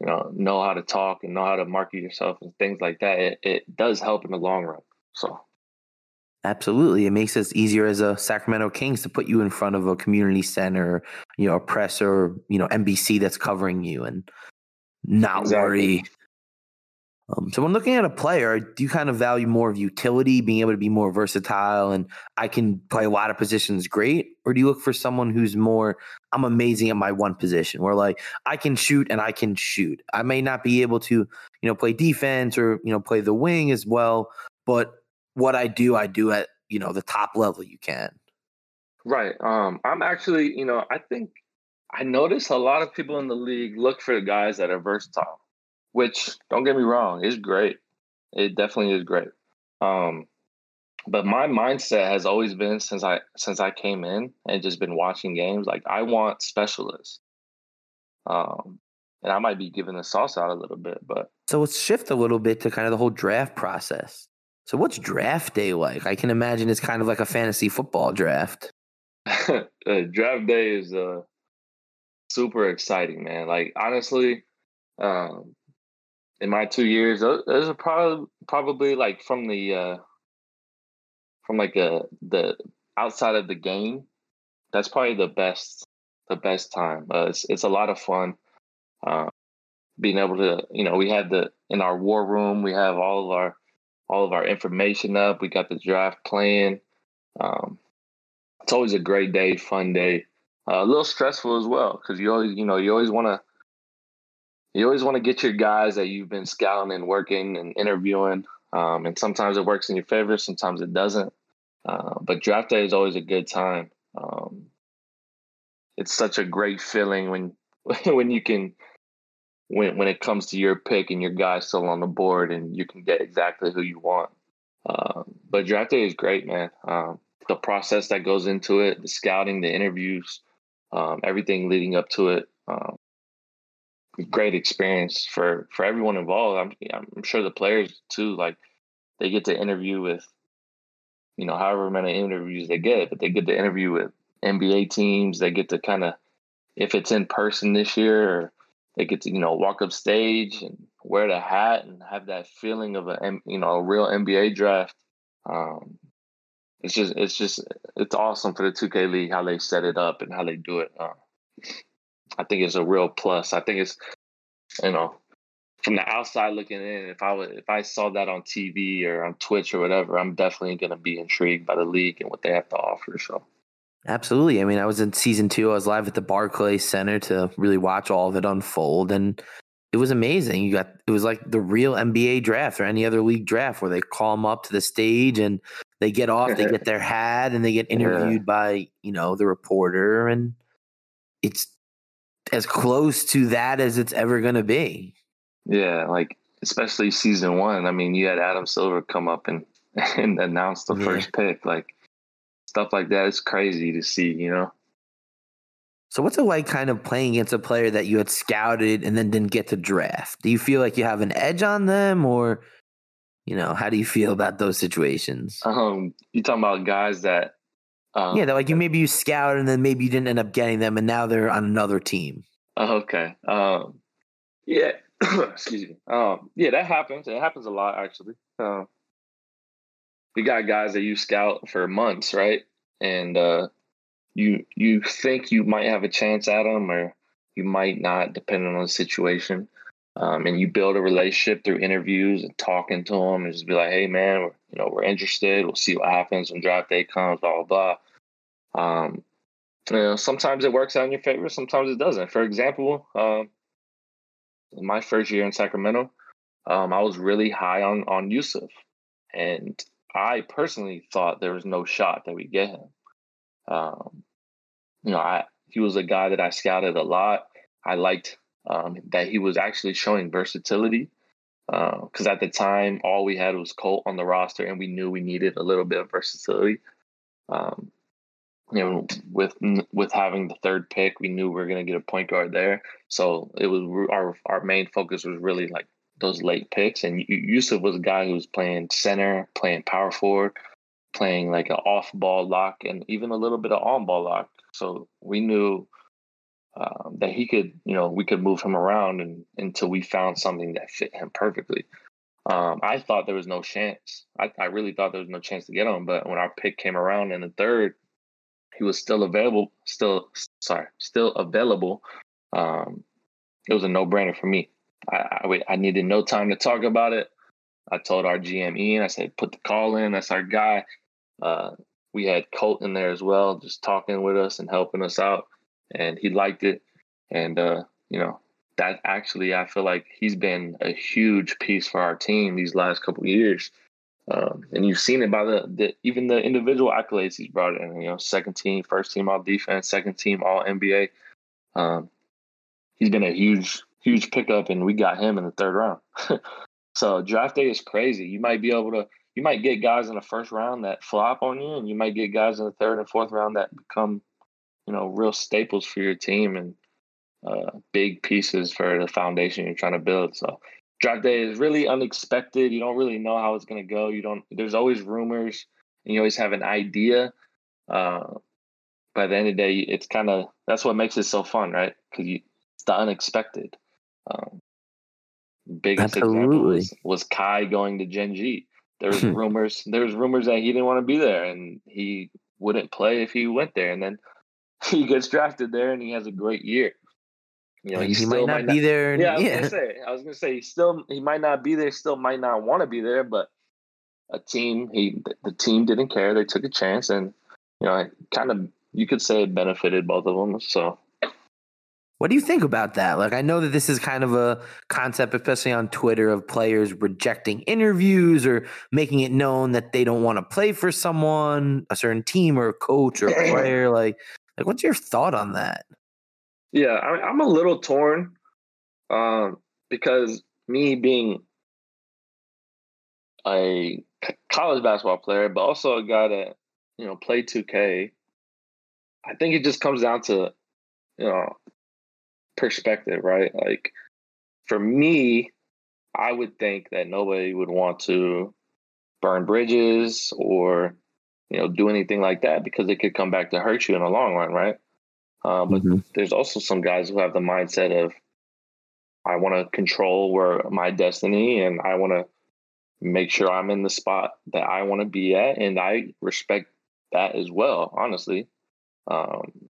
you know know how to talk and know how to market yourself and things like that. It, it does help in the long run. So Absolutely. It makes it easier as a Sacramento Kings to put you in front of a community center, you know, a press or, you know, NBC that's covering you and not exactly. worry um, so when looking at a player, do you kind of value more of utility, being able to be more versatile, and I can play a lot of positions great, or do you look for someone who's more I'm amazing at my one position, where like I can shoot and I can shoot. I may not be able to, you know, play defense or you know play the wing as well, but what I do, I do at you know the top level you can. Right. Um, I'm actually, you know, I think I notice a lot of people in the league look for the guys that are versatile which don't get me wrong, is great. It definitely is great. Um, but my mindset has always been since I since I came in and just been watching games, like I want specialists. Um, and I might be giving the sauce out a little bit, but so let's shift a little bit to kind of the whole draft process. So what's draft day like? I can imagine it's kind of like a fantasy football draft. uh, draft day is uh super exciting, man. Like honestly, um, in my two years, those are probably probably like from the uh, from like a uh, the outside of the game. That's probably the best the best time. Uh, it's it's a lot of fun. Uh, being able to, you know, we had the in our war room, we have all of our all of our information up. We got the draft plan. Um, it's always a great day, fun day. Uh, a little stressful as well because you always, you know, you always want to you always want to get your guys that you've been scouting and working and interviewing. Um, and sometimes it works in your favor, sometimes it doesn't. Uh, but draft day is always a good time. Um, it's such a great feeling when when you can when when it comes to your pick and your guy still on the board and you can get exactly who you want. Uh, but draft day is great, man. Um, the process that goes into it, the scouting, the interviews, um, everything leading up to it. Um, great experience for for everyone involved. I'm I'm sure the players too. Like they get to interview with, you know, however many interviews they get, but they get to interview with NBA teams. They get to kind of, if it's in person this year, or they get to you know walk up stage and wear the hat and have that feeling of a you know a real NBA draft. Um, it's just it's just it's awesome for the 2K league how they set it up and how they do it. Uh, I think it's a real plus. I think it's you know from the outside looking in, if I would if I saw that on TV or on Twitch or whatever, I'm definitely going to be intrigued by the league and what they have to offer. So. Absolutely. I mean, I was in season two. I was live at the Barclays Center to really watch all of it unfold, and it was amazing. You got it was like the real NBA draft or any other league draft where they call them up to the stage and they get off, they get their hat, and they get interviewed yeah. by you know the reporter, and it's as close to that as it's ever going to be. Yeah, like especially season one. I mean, you had Adam Silver come up and and announce the yeah. first pick. Like stuff like that is crazy to see. You know. So what's it like kind of playing against a player that you had scouted and then didn't get to draft? Do you feel like you have an edge on them or you know, how do you feel about those situations? Um, you talking about guys that um, yeah, they're like you maybe you scout and then maybe you didn't end up getting them, and now they're on another team. Okay. Um, yeah. Excuse me. Um, yeah, that happens. It happens a lot actually. Um, you got guys that you scout for months, right? And uh, you you think you might have a chance at them, or you might not, depending on the situation. Um, and you build a relationship through interviews and talking to them, and just be like, "Hey, man, we're, you know, we're interested. We'll see what happens when draft day comes." Blah blah blah. Um, you know, sometimes it works out in your favor, sometimes it doesn't. For example, um, my first year in Sacramento, um, I was really high on on Yusuf, and I personally thought there was no shot that we get him. Um, you know, I he was a guy that I scouted a lot. I liked um, that he was actually showing versatility. Because uh, at the time, all we had was Colt on the roster, and we knew we needed a little bit of versatility. Um, you know, with with having the third pick, we knew we were going to get a point guard there. So it was our our main focus was really like those late picks. And Yusuf was a guy who was playing center, playing power forward, playing like an off ball lock, and even a little bit of on ball lock. So we knew um, that he could, you know, we could move him around and until we found something that fit him perfectly. Um, I thought there was no chance. I, I really thought there was no chance to get him. But when our pick came around in the third, he was still available, still sorry, still available. Um, it was a no brainer for me. I, I, I needed no time to talk about it. I told our GM Ian, I said, put the call in. That's our guy. Uh, we had Colt in there as well, just talking with us and helping us out, and he liked it. And uh, you know, that actually, I feel like he's been a huge piece for our team these last couple years. Um, and you've seen it by the, the, even the individual accolades he's brought in. You know, second team, first team all defense, second team all NBA. Um, he's been a huge, huge pickup, and we got him in the third round. so draft day is crazy. You might be able to, you might get guys in the first round that flop on you, and you might get guys in the third and fourth round that become, you know, real staples for your team and uh, big pieces for the foundation you're trying to build. So draft day is really unexpected. You don't really know how it's going to go. You don't. There's always rumors, and you always have an idea. Uh, by the end of the day, it's kind of that's what makes it so fun, right? Because it's the unexpected. Um, biggest Absolutely. example was, was Kai going to Gen G. There was rumors. There was rumors that he didn't want to be there, and he wouldn't play if he went there. And then he gets drafted there, and he has a great year. You know, he, he might not might be not, there. yeah, I was gonna say. I was gonna say he still he might not be there. Still might not want to be there. But a team, he the team didn't care. They took a chance, and you know, kind of you could say it benefited both of them. So. What do you think about that? Like, I know that this is kind of a concept, especially on Twitter, of players rejecting interviews or making it known that they don't want to play for someone, a certain team or a coach or a player. Like, like, what's your thought on that? Yeah, I, am a little torn um, because me being a college basketball player, but also a guy that you know played 2K. I think it just comes down to you know perspective, right? Like for me, I would think that nobody would want to burn bridges or you know do anything like that because it could come back to hurt you in the long run, right? Uh, but mm-hmm. there's also some guys who have the mindset of, I want to control where my destiny and I want to make sure I'm in the spot that I want to be at. And I respect that as well, honestly. Um,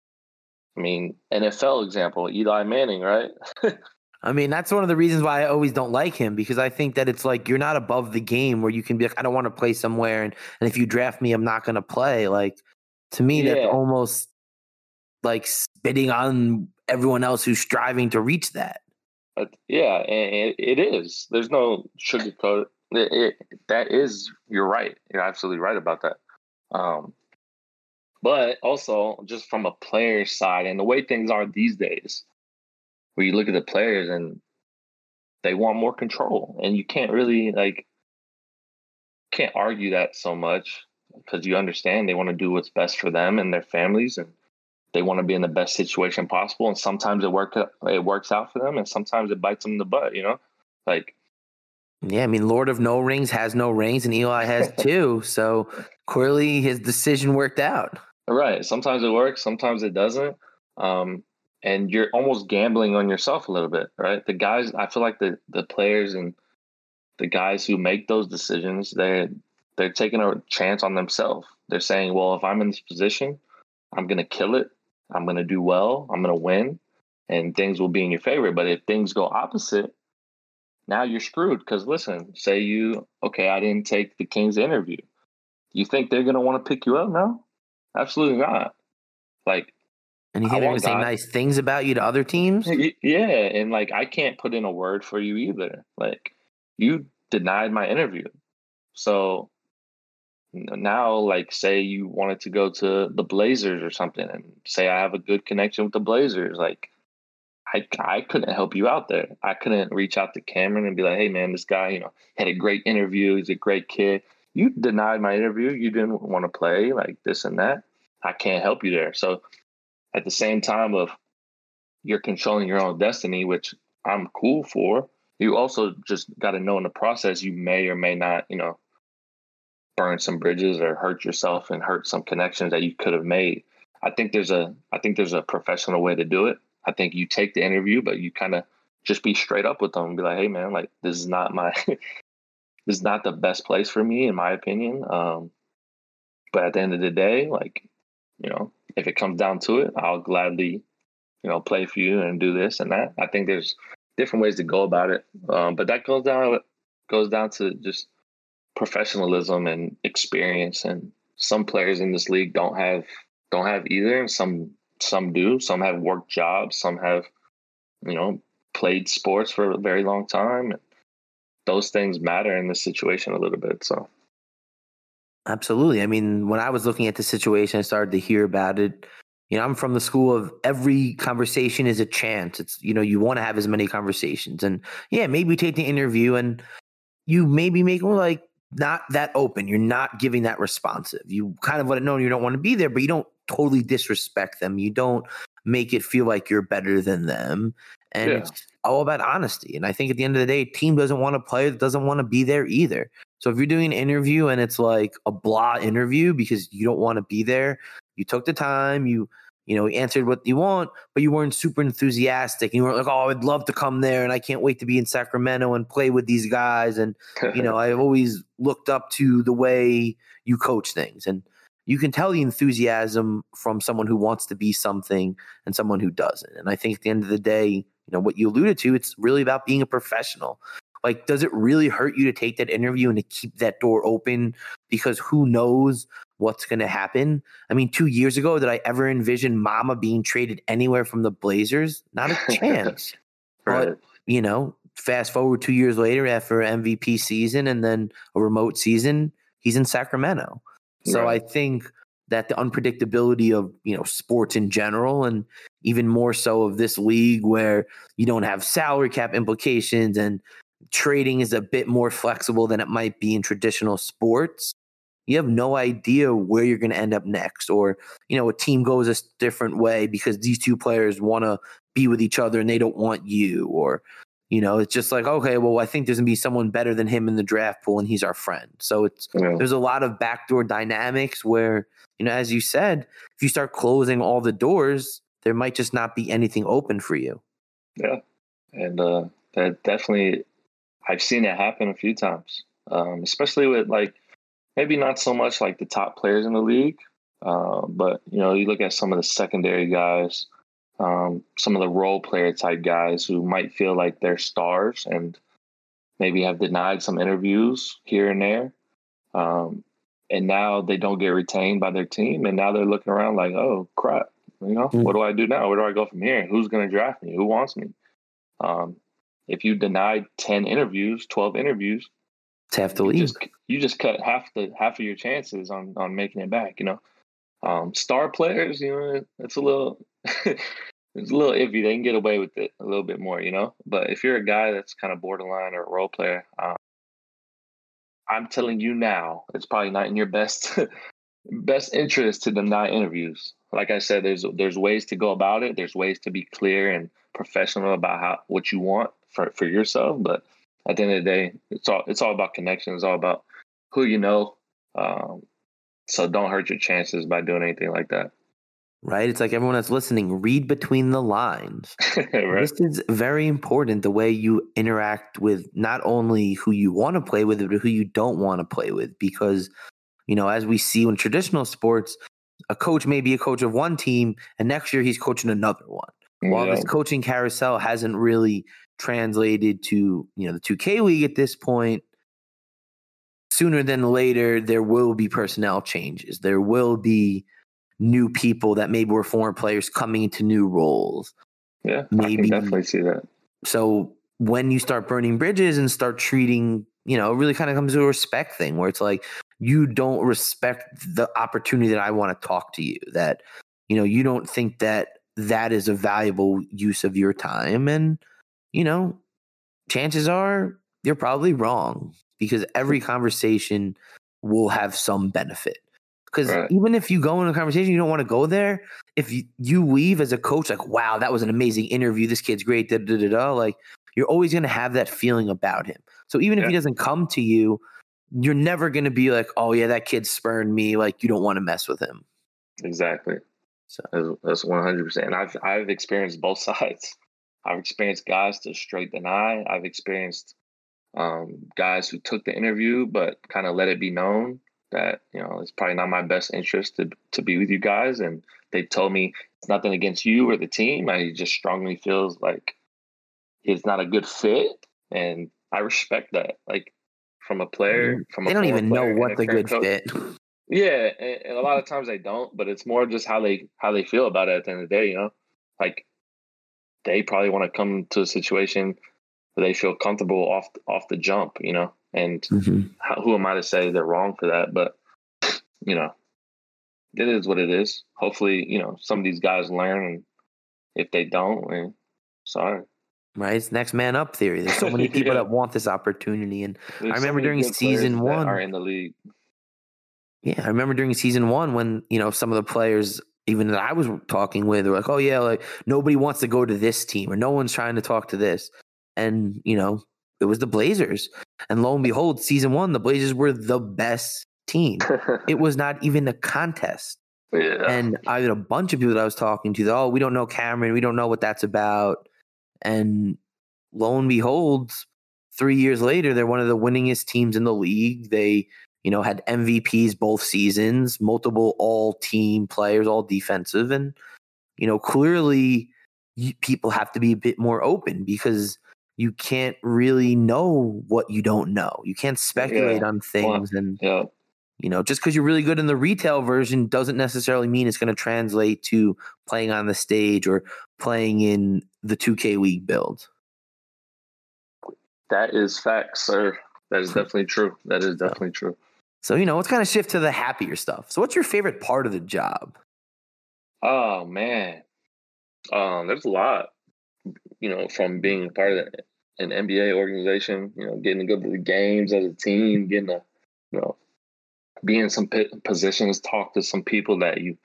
I mean, NFL example, Eli Manning, right? I mean, that's one of the reasons why I always don't like him because I think that it's like you're not above the game where you can be like, I don't want to play somewhere. And, and if you draft me, I'm not going to play. Like, to me, yeah. that's almost like spitting on everyone else who's striving to reach that. Uh, yeah, and it, it is. There's no sugarcoat. It, it, that is, you're right. You're absolutely right about that. Um, but also, just from a player side and the way things are these days, where you look at the players and they want more control, and you can't really like can't argue that so much because you understand they want to do what's best for them and their families and they want to be in the best situation possible and sometimes it work it works out for them and sometimes it bites them in the butt you know? Like yeah i mean lord of no rings has no rings and eli has two so clearly his decision worked out right sometimes it works sometimes it doesn't um, and you're almost gambling on yourself a little bit right the guys i feel like the the players and the guys who make those decisions they're they're taking a chance on themselves they're saying well if i'm in this position i'm to kill it I'm to do well, I'm to win, and things will be in your favor. But if things go opposite, now you're screwed. Because listen, say you, okay, I didn't take the Kings interview. You think they're to want to pick you up now? Absolutely not. Like, and you think they're going to say nice things about you to other teams? Yeah. And like, I can't put in a word for you either. Like, you denied my interview. So now like say you wanted to go to the blazers or something and say i have a good connection with the blazers like I, I couldn't help you out there. I couldn't reach out to Cameron and be like, hey, man, this guy, you know, had a great interview. He's a great kid. You denied my interview. You didn't want to play like this and that. I can't help you there. So at the same time of you're controlling your own destiny, which I'm cool for, you also just got to know in the process you may or may not, you know, burn some bridges or hurt yourself and hurt some connections that you could have made. I think there's a I think there's a professional way to do it. I think you take the interview, but you kind of just be straight up with them and be like, "Hey, man, like this is not my is not the best place for me, in my opinion." Um, but at the end of the day, like you know, if it comes down to it, I'll gladly you know play for you and do this and that. I think there's different ways to go about it, um, but that goes down goes down to just professionalism and experience. And some players in this league don't have don't have either. and Some some do. Some have worked jobs. Some have, you know, played sports for a very long time. Those things matter in this situation a little bit. So. Absolutely. I mean, when I was looking at the situation, I started to hear about it. You know, I'm from the school of every conversation is a chance. It's, you know, you want to have as many conversations. And yeah, maybe take the interview and you maybe make like not that open. You're not giving that responsive. You kind of let it know you don't want to be there, but you don't totally disrespect them. You don't make it feel like you're better than them. And yeah. it's all about honesty. And I think at the end of the day, team doesn't want to play, doesn't want to be there either. So if you're doing an interview and it's like a blah interview because you don't want to be there, you took the time, you you know, answered what you want, but you weren't super enthusiastic. And you weren't like, oh, I'd love to come there and I can't wait to be in Sacramento and play with these guys. And, you know, I've always looked up to the way you coach things. And you can tell the enthusiasm from someone who wants to be something and someone who doesn't. And I think at the end of the day, you know, what you alluded to, it's really about being a professional. Like, does it really hurt you to take that interview and to keep that door open? Because who knows what's going to happen. I mean, two years ago, did I ever envision Mama being traded anywhere from the Blazers? Not a chance. right. But, you know, fast forward two years later after MVP season and then a remote season, he's in Sacramento. So right. I think that the unpredictability of you know sports in general and even more so of this league where you don't have salary cap implications and trading is a bit more flexible than it might be in traditional sports you have no idea where you're going to end up next or you know a team goes a different way because these two players want to be with each other and they don't want you or you know it's just like okay well i think there's going to be someone better than him in the draft pool and he's our friend. So it's yeah. there's a lot of backdoor dynamics where you know as you said if you start closing all the doors there might just not be anything open for you. Yeah. And uh that definitely i've seen it happen a few times um, especially with like maybe not so much like the top players in the league, uh, but you know, you look at some of the secondary guys, um, some of the role player type guys who might feel like they're stars and maybe have denied some interviews here and there. Um, and now they don't get retained by their team, and now they're looking around like, "Oh crap! You know, mm-hmm. what do I do now? Where do I go from here? Who's going to draft me? Who wants me?" Um, if you denied ten interviews, twelve interviews, to have to leave. You just, you just cut half the half of your chances on on making it back. You know, um, star players, you know, it's a little it's a little iffy. They can get away with it a little bit more, you know. But if you're a guy that's kind of borderline or a role player, um, I'm telling you now, it's probably not in your best best interest to deny interviews. Like I said, there's there's ways to go about it. There's ways to be clear and professional about how what you want for for yourself, but at the end of the day, it's all it's all about connection. It's all about who you know. Um, so don't hurt your chances by doing anything like that. Right. It's like everyone that's listening, read between the lines. right. This is very important the way you interact with not only who you want to play with, but who you don't want to play with. Because, you know, as we see in traditional sports, a coach may be a coach of one team and next year he's coaching another one. While yeah. this coaching carousel hasn't really translated to you know the 2K league at this point, sooner than later there will be personnel changes. There will be new people that maybe were former players coming into new roles. Yeah, maybe definitely see that. So when you start burning bridges and start treating, you know, it really kind of comes to a respect thing where it's like you don't respect the opportunity that I want to talk to you. That you know you don't think that that is a valuable use of your time and you know, chances are you're probably wrong because every conversation will have some benefit. Because Right. even if you go in a conversation, you don't want to go there. If you, you leave as a coach, like, wow, that was an amazing interview. This kid's great. Da, da, da, da, like, you're always going to have that feeling about him. So even if he doesn't come to you, you're never going to be like, oh, yeah, that kid spurned me. Like, you don't want to mess with him. Exactly. So That's- That's one hundred percent. And I've I've experienced both sides. I've experienced guys to straight deny. I've experienced um, guys who took the interview but kind of let it be known that you know it's probably not my best interest to to be with you guys, and they told me it's nothing against you or the team. I just strongly feels like it's not a good fit, and I respect that. Like from a player, from a they don't even know what a the good coach. fit. Yeah, and, and a lot of times they don't, but it's more just how they how they feel about it at the end of the day. You know, like they probably want to come to a situation they feel comfortable off off the jump. You know, and Mhm. how, who am I to say they're wrong for that? But you know, it is what it is. Hopefully, you know, some of these guys learn, and if they don't, then sorry. Right? It's next man up theory. There's so many people Yeah. that want this opportunity. And There's I remember many during season one, are in the league. Yeah, I remember during season one when you know some of the players, even that I was talking with, were like, "Oh yeah, like nobody wants to go to this team, or no one's trying to talk to this," and you know it was the Blazers, and lo and behold, season one, the Blazers were the best team. it was not even a contest. Yeah. And I had a bunch of people that I was talking to. That, oh, we don't know Cameron. We don't know what that's about. And lo and behold, three years later, they're one of the winningest teams in the league. They, you know, had MVPs both seasons, multiple all team players, all defensive. And, you know, clearly people have to be a bit more open because you can't really know what you don't know. You can't speculate Yeah. on things. and, yeah. you know, just because you're really good in the retail version doesn't necessarily mean it's going to translate to playing on the stage or playing in the 2K League build. That is facts, sir. That is definitely true. That is definitely true. So, you know, let's kind of shift to the happier stuff. So, what's your favorite part of the job? Oh man, um, there's a lot. You know, from being part of an NBA organization, you know, getting to go to the games as a team, getting to, you know, be in some positions, talk to some people that you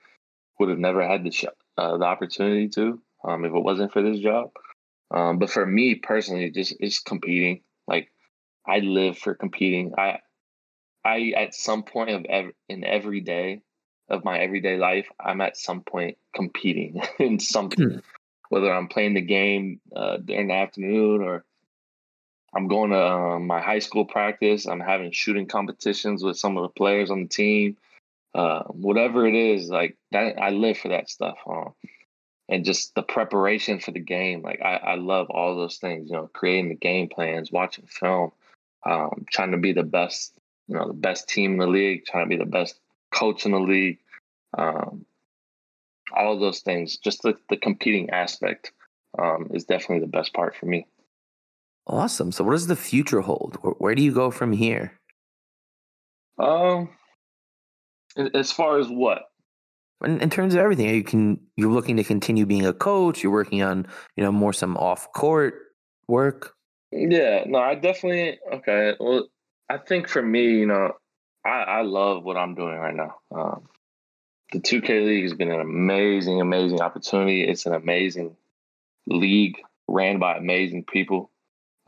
would have never had the uh, the opportunity to um, if it wasn't for this job. Um, but for me personally, just it's competing. Like I live for competing. I I at some point of ev- in every day of my everyday life, I'm at some point competing in something, whether I'm playing the game uh, during the afternoon or I'm going to um, my high school practice. I'm having shooting competitions with some of the players on the team. Uh, whatever it is, like that, I live for that stuff. Um, and just the preparation for the game. Like I, I love all those things. You know, creating the game plans, watching film, um, trying to be the best. You know, the best team in the league, trying to be the best coach in the league. Um, all of those things, just the, the competing aspect, um, is definitely the best part for me. Awesome. So, what does the future hold? Where, where do you go from here? Um, as far as what? In, in terms of everything, you can you're looking to continue being a coach. You're working on you know more some off court work. Yeah, no, I definitely okay. Well, I think for me, you know, I, I love what I'm doing right now. Um, the 2K League has been an amazing, amazing opportunity. It's an amazing league ran by amazing people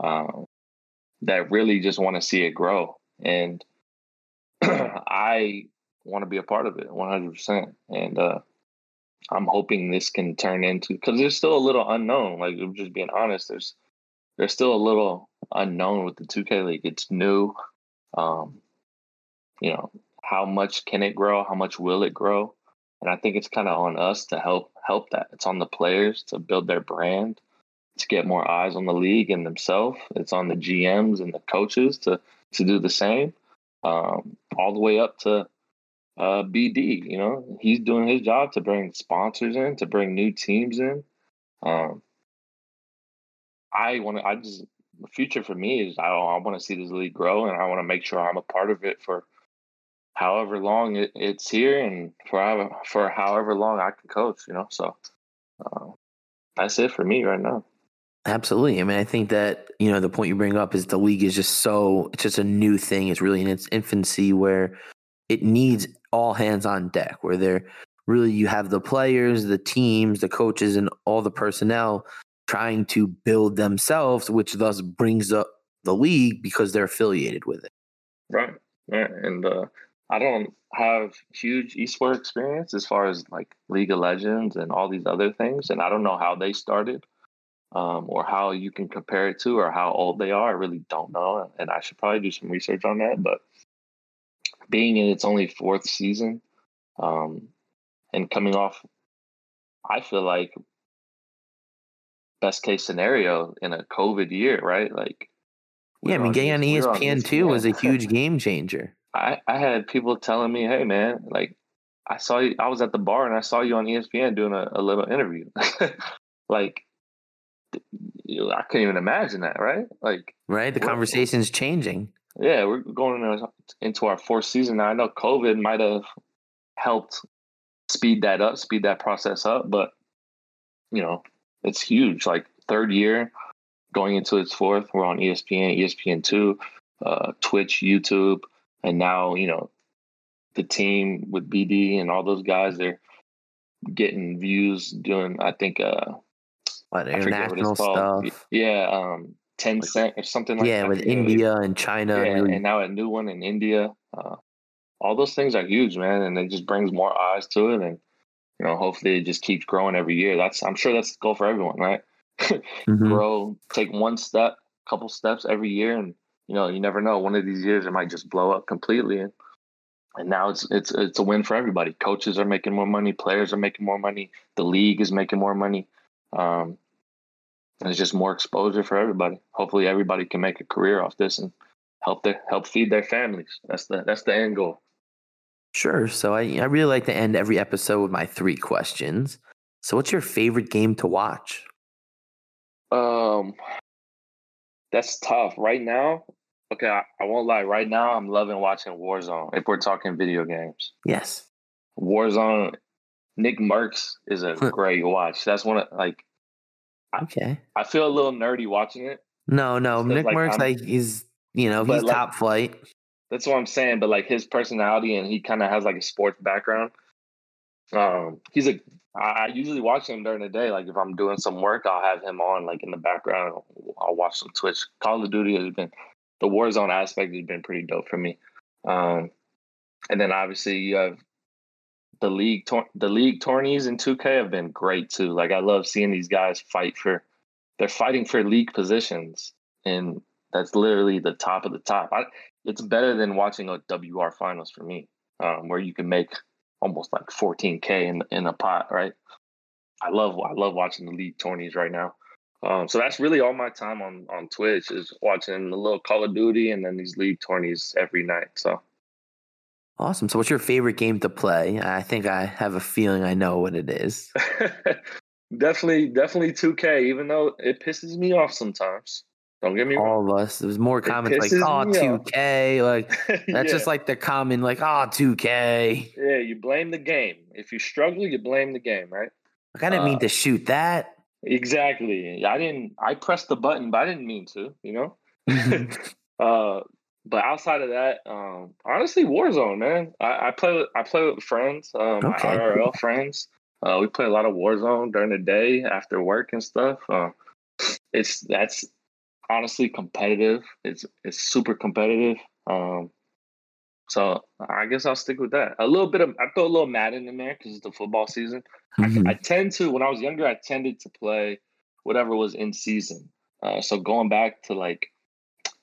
um, that really just want to see it grow, and I want to be a part of it 100%. And uh, I'm hoping this can turn into because there's still a little unknown. Like I'm just being honest, there's there's still a little unknown with the 2K League. It's new. Um, you know, how much can it grow? How much will it grow? And I think it's kind of on us to help help that. It's on the players to build their brand, to get more eyes on the league and themselves. It's on the GMs and the coaches to to do the same. Um, all the way up to uh, BD. You know, he's doing his job to bring sponsors in, to bring new teams in. Um, I want to. I just the future for me is I, I want to see this league grow, and I want to make sure I'm a part of it for however long it, it's here, and for however, for however long I can coach. You know, so uh, that's it for me right now. Absolutely. I mean, I think that, you know, the point you bring up is the league is just so, it's just a new thing. It's really in its infancy where it needs all hands on deck, where they're really you have the players, the teams, the coaches, and all the personnel trying to build themselves, which thus brings up the league because they're affiliated with it. Right. Right. And uh, I don't have huge esports experience as far as like League of Legends and all these other things, and I don't know how they started. Um, or how you can compare it to, or how old they are. I really don't know, and I should probably do some research on that. But being in its only fourth season, um, and coming off, I feel like best case scenario in a COVID year, right? Like, yeah, I mean, getting on ESPN two was a huge game changer. I, I had people telling me, "Hey, man, like I saw you. I was at the bar and I saw you on ESPN doing a, a little interview." like, you I couldn't even imagine that, right? Like, right? The conversation's changing. Yeah, we're going into our fourth season now. I know COVID might have helped speed that up, speed that process up, but you know, it's huge. Like third year, going into its fourth, we're on ESPN, ESPN two, uh, Twitch, YouTube, and now you know the team with BD and all those guys. They're getting views doing. I think uh, what international what stuff. Yeah, um, Tencent or something like that. yeah, that. with India and China. Yeah, really. and now a new one in India. Uh, all those things are huge, man, and it just brings more eyes to it, and you know, hopefully it just keeps growing every year. That's I'm sure that's the goal for everyone, right? mm-hmm. Grow, take one step, couple steps every year, and you know, you never know. One of these years it might just blow up completely, and and now it's it's it's a win for everybody. Coaches are making more money, players are making more money, the league is making more money. Um, and it's just more exposure for everybody. Hopefully, everybody can make a career off this and help their help feed their families. That's the that's the end goal. Sure. So I, I really like to end every episode with my three questions. So what's your favorite game to watch? Um that's tough. Right now, okay, I, I won't lie. Right now I'm loving watching Warzone, if we're talking video games. Yes. Warzone Nick Mercs is a great watch. That's one of like Okay. I, I feel a little nerdy watching it. No, no. Nick like, like he's you know, he's like, top flight. That's what I'm saying. But like his personality and he kind of has like a sports background. Um, he's a. I usually watch him during the day. Like if I'm doing some work, I'll have him on like in the background. I'll watch some Twitch. Call of Duty has been the Warzone aspect has been pretty dope for me. Um, and then obviously you have the league tor- the league tourneys in 2K have been great too. Like I love seeing these guys fight for they're fighting for league positions and that's literally the top of the top. I, it's better than watching a WR finals for me, um, where you can make almost like 14k in in a pot, right? I love I love watching the league tourneys right now. Um, so that's really all my time on on Twitch is watching the little Call of Duty and then these league tourneys every night. So awesome. So what's your favorite game to play? I think I have a feeling I know what it is. definitely, definitely 2K. Even though it pisses me off sometimes. Don't get me All wrong. of us. There's more comments like, "Oh, two K." Like that's yeah. just like the common, like, "Oh, two K." Yeah, you blame the game. If you struggle, you blame the game, right? Like I didn't uh, mean to shoot that. Exactly. I didn't. I pressed the button, but I didn't mean to. You know. Uh, but outside of that, um, honestly, Warzone, man. I, I play. With, I play with friends, um, okay. my IRL friends. Uh, we play a lot of Warzone during the day after work and stuff. Uh, it's that's honestly competitive. It's it's super competitive. Um, so I guess I'll stick with that. A little bit of I throw a little Madden in there because it's the football season. Mm-hmm. I, I, tend to when I was younger, I tended to play whatever was in season. Uh, so going back to like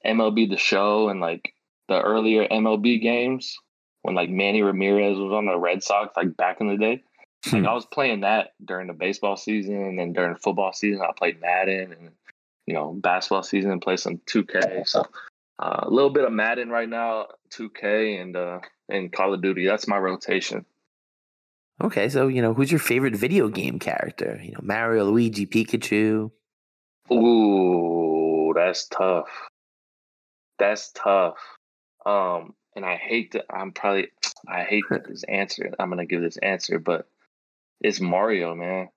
MLB the Show and like the earlier MLB games when like Manny Ramirez was on the Red Sox, like back in the day. Like hmm. I was playing that during the baseball season, and then during football season, I played Madden, and you know, basketball season and play some 2K. So uh, a little bit of Madden right now, 2K and uh, and Call of Duty. That's my rotation. Okay, so you know, who's your favorite video game character? You know, Mario, Luigi, Pikachu. Ooh, that's tough. That's tough. Um, and I hate that. I'm probably I hate this answer. I'm gonna give this answer, but it's Mario, man.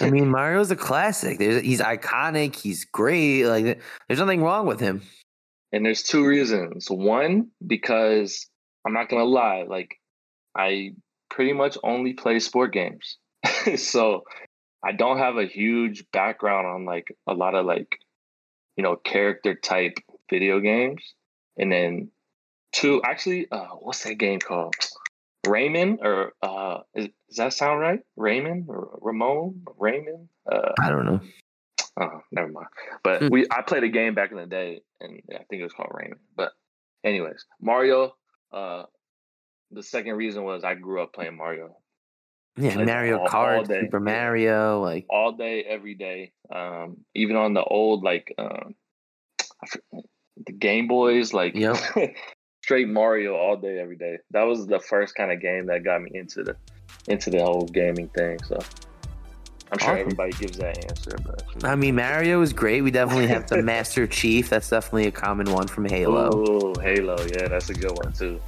I mean, Mario's a classic. There's, he's iconic. He's great. Like, there's nothing wrong with him. And there's two reasons. One, because I'm not gonna lie, like I pretty much only play sport games. so I don't have a huge background on like a lot of like, you know, character type video games. And then two, actually, uh, what's that game called? Rayman or uh, is, does that sound right? Raymond or Ramon? Raymond? Uh, I don't know. Oh, never mind. But Hmm. we I played a game back in the day, and I think it was called Raymond. But anyways, Mario. Uh, the second reason was I grew up playing Mario Yeah, Like, Mario all- all Kart, day. Super Mario, like all day, every day. Um, even on the old like um, the Game Boys, like Yep. straight Mario all day, every day. That was the first kind of game that got me into the into the whole gaming thing. So I'm sure Awesome. everybody gives that answer, but I mean, Mario is great. We definitely have the Master Chief. That's definitely a common one from Halo. Ooh, Halo, yeah, that's a good one too.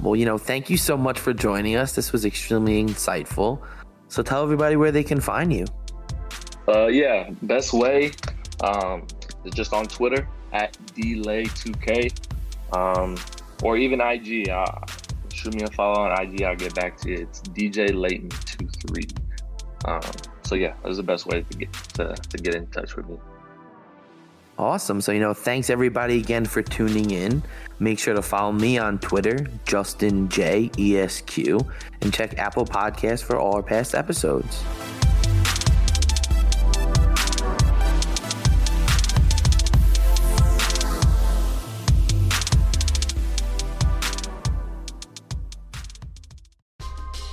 Well, you know, thank you so much for joining us. This was extremely insightful. So tell everybody where they can find you. Uh, yeah, best way um, is just on Twitter at delay2k, um, or even IG. Uh, shoot me a follow on IG. I'll get back to you. It's DJ Layton23. Um, so yeah, that's the best way to get to, to get in touch with me. Awesome. So, you know, thanks everybody again for tuning in. Make sure to follow me on Twitter, Justin J ESQ, and check Apple Podcasts for all our past episodes.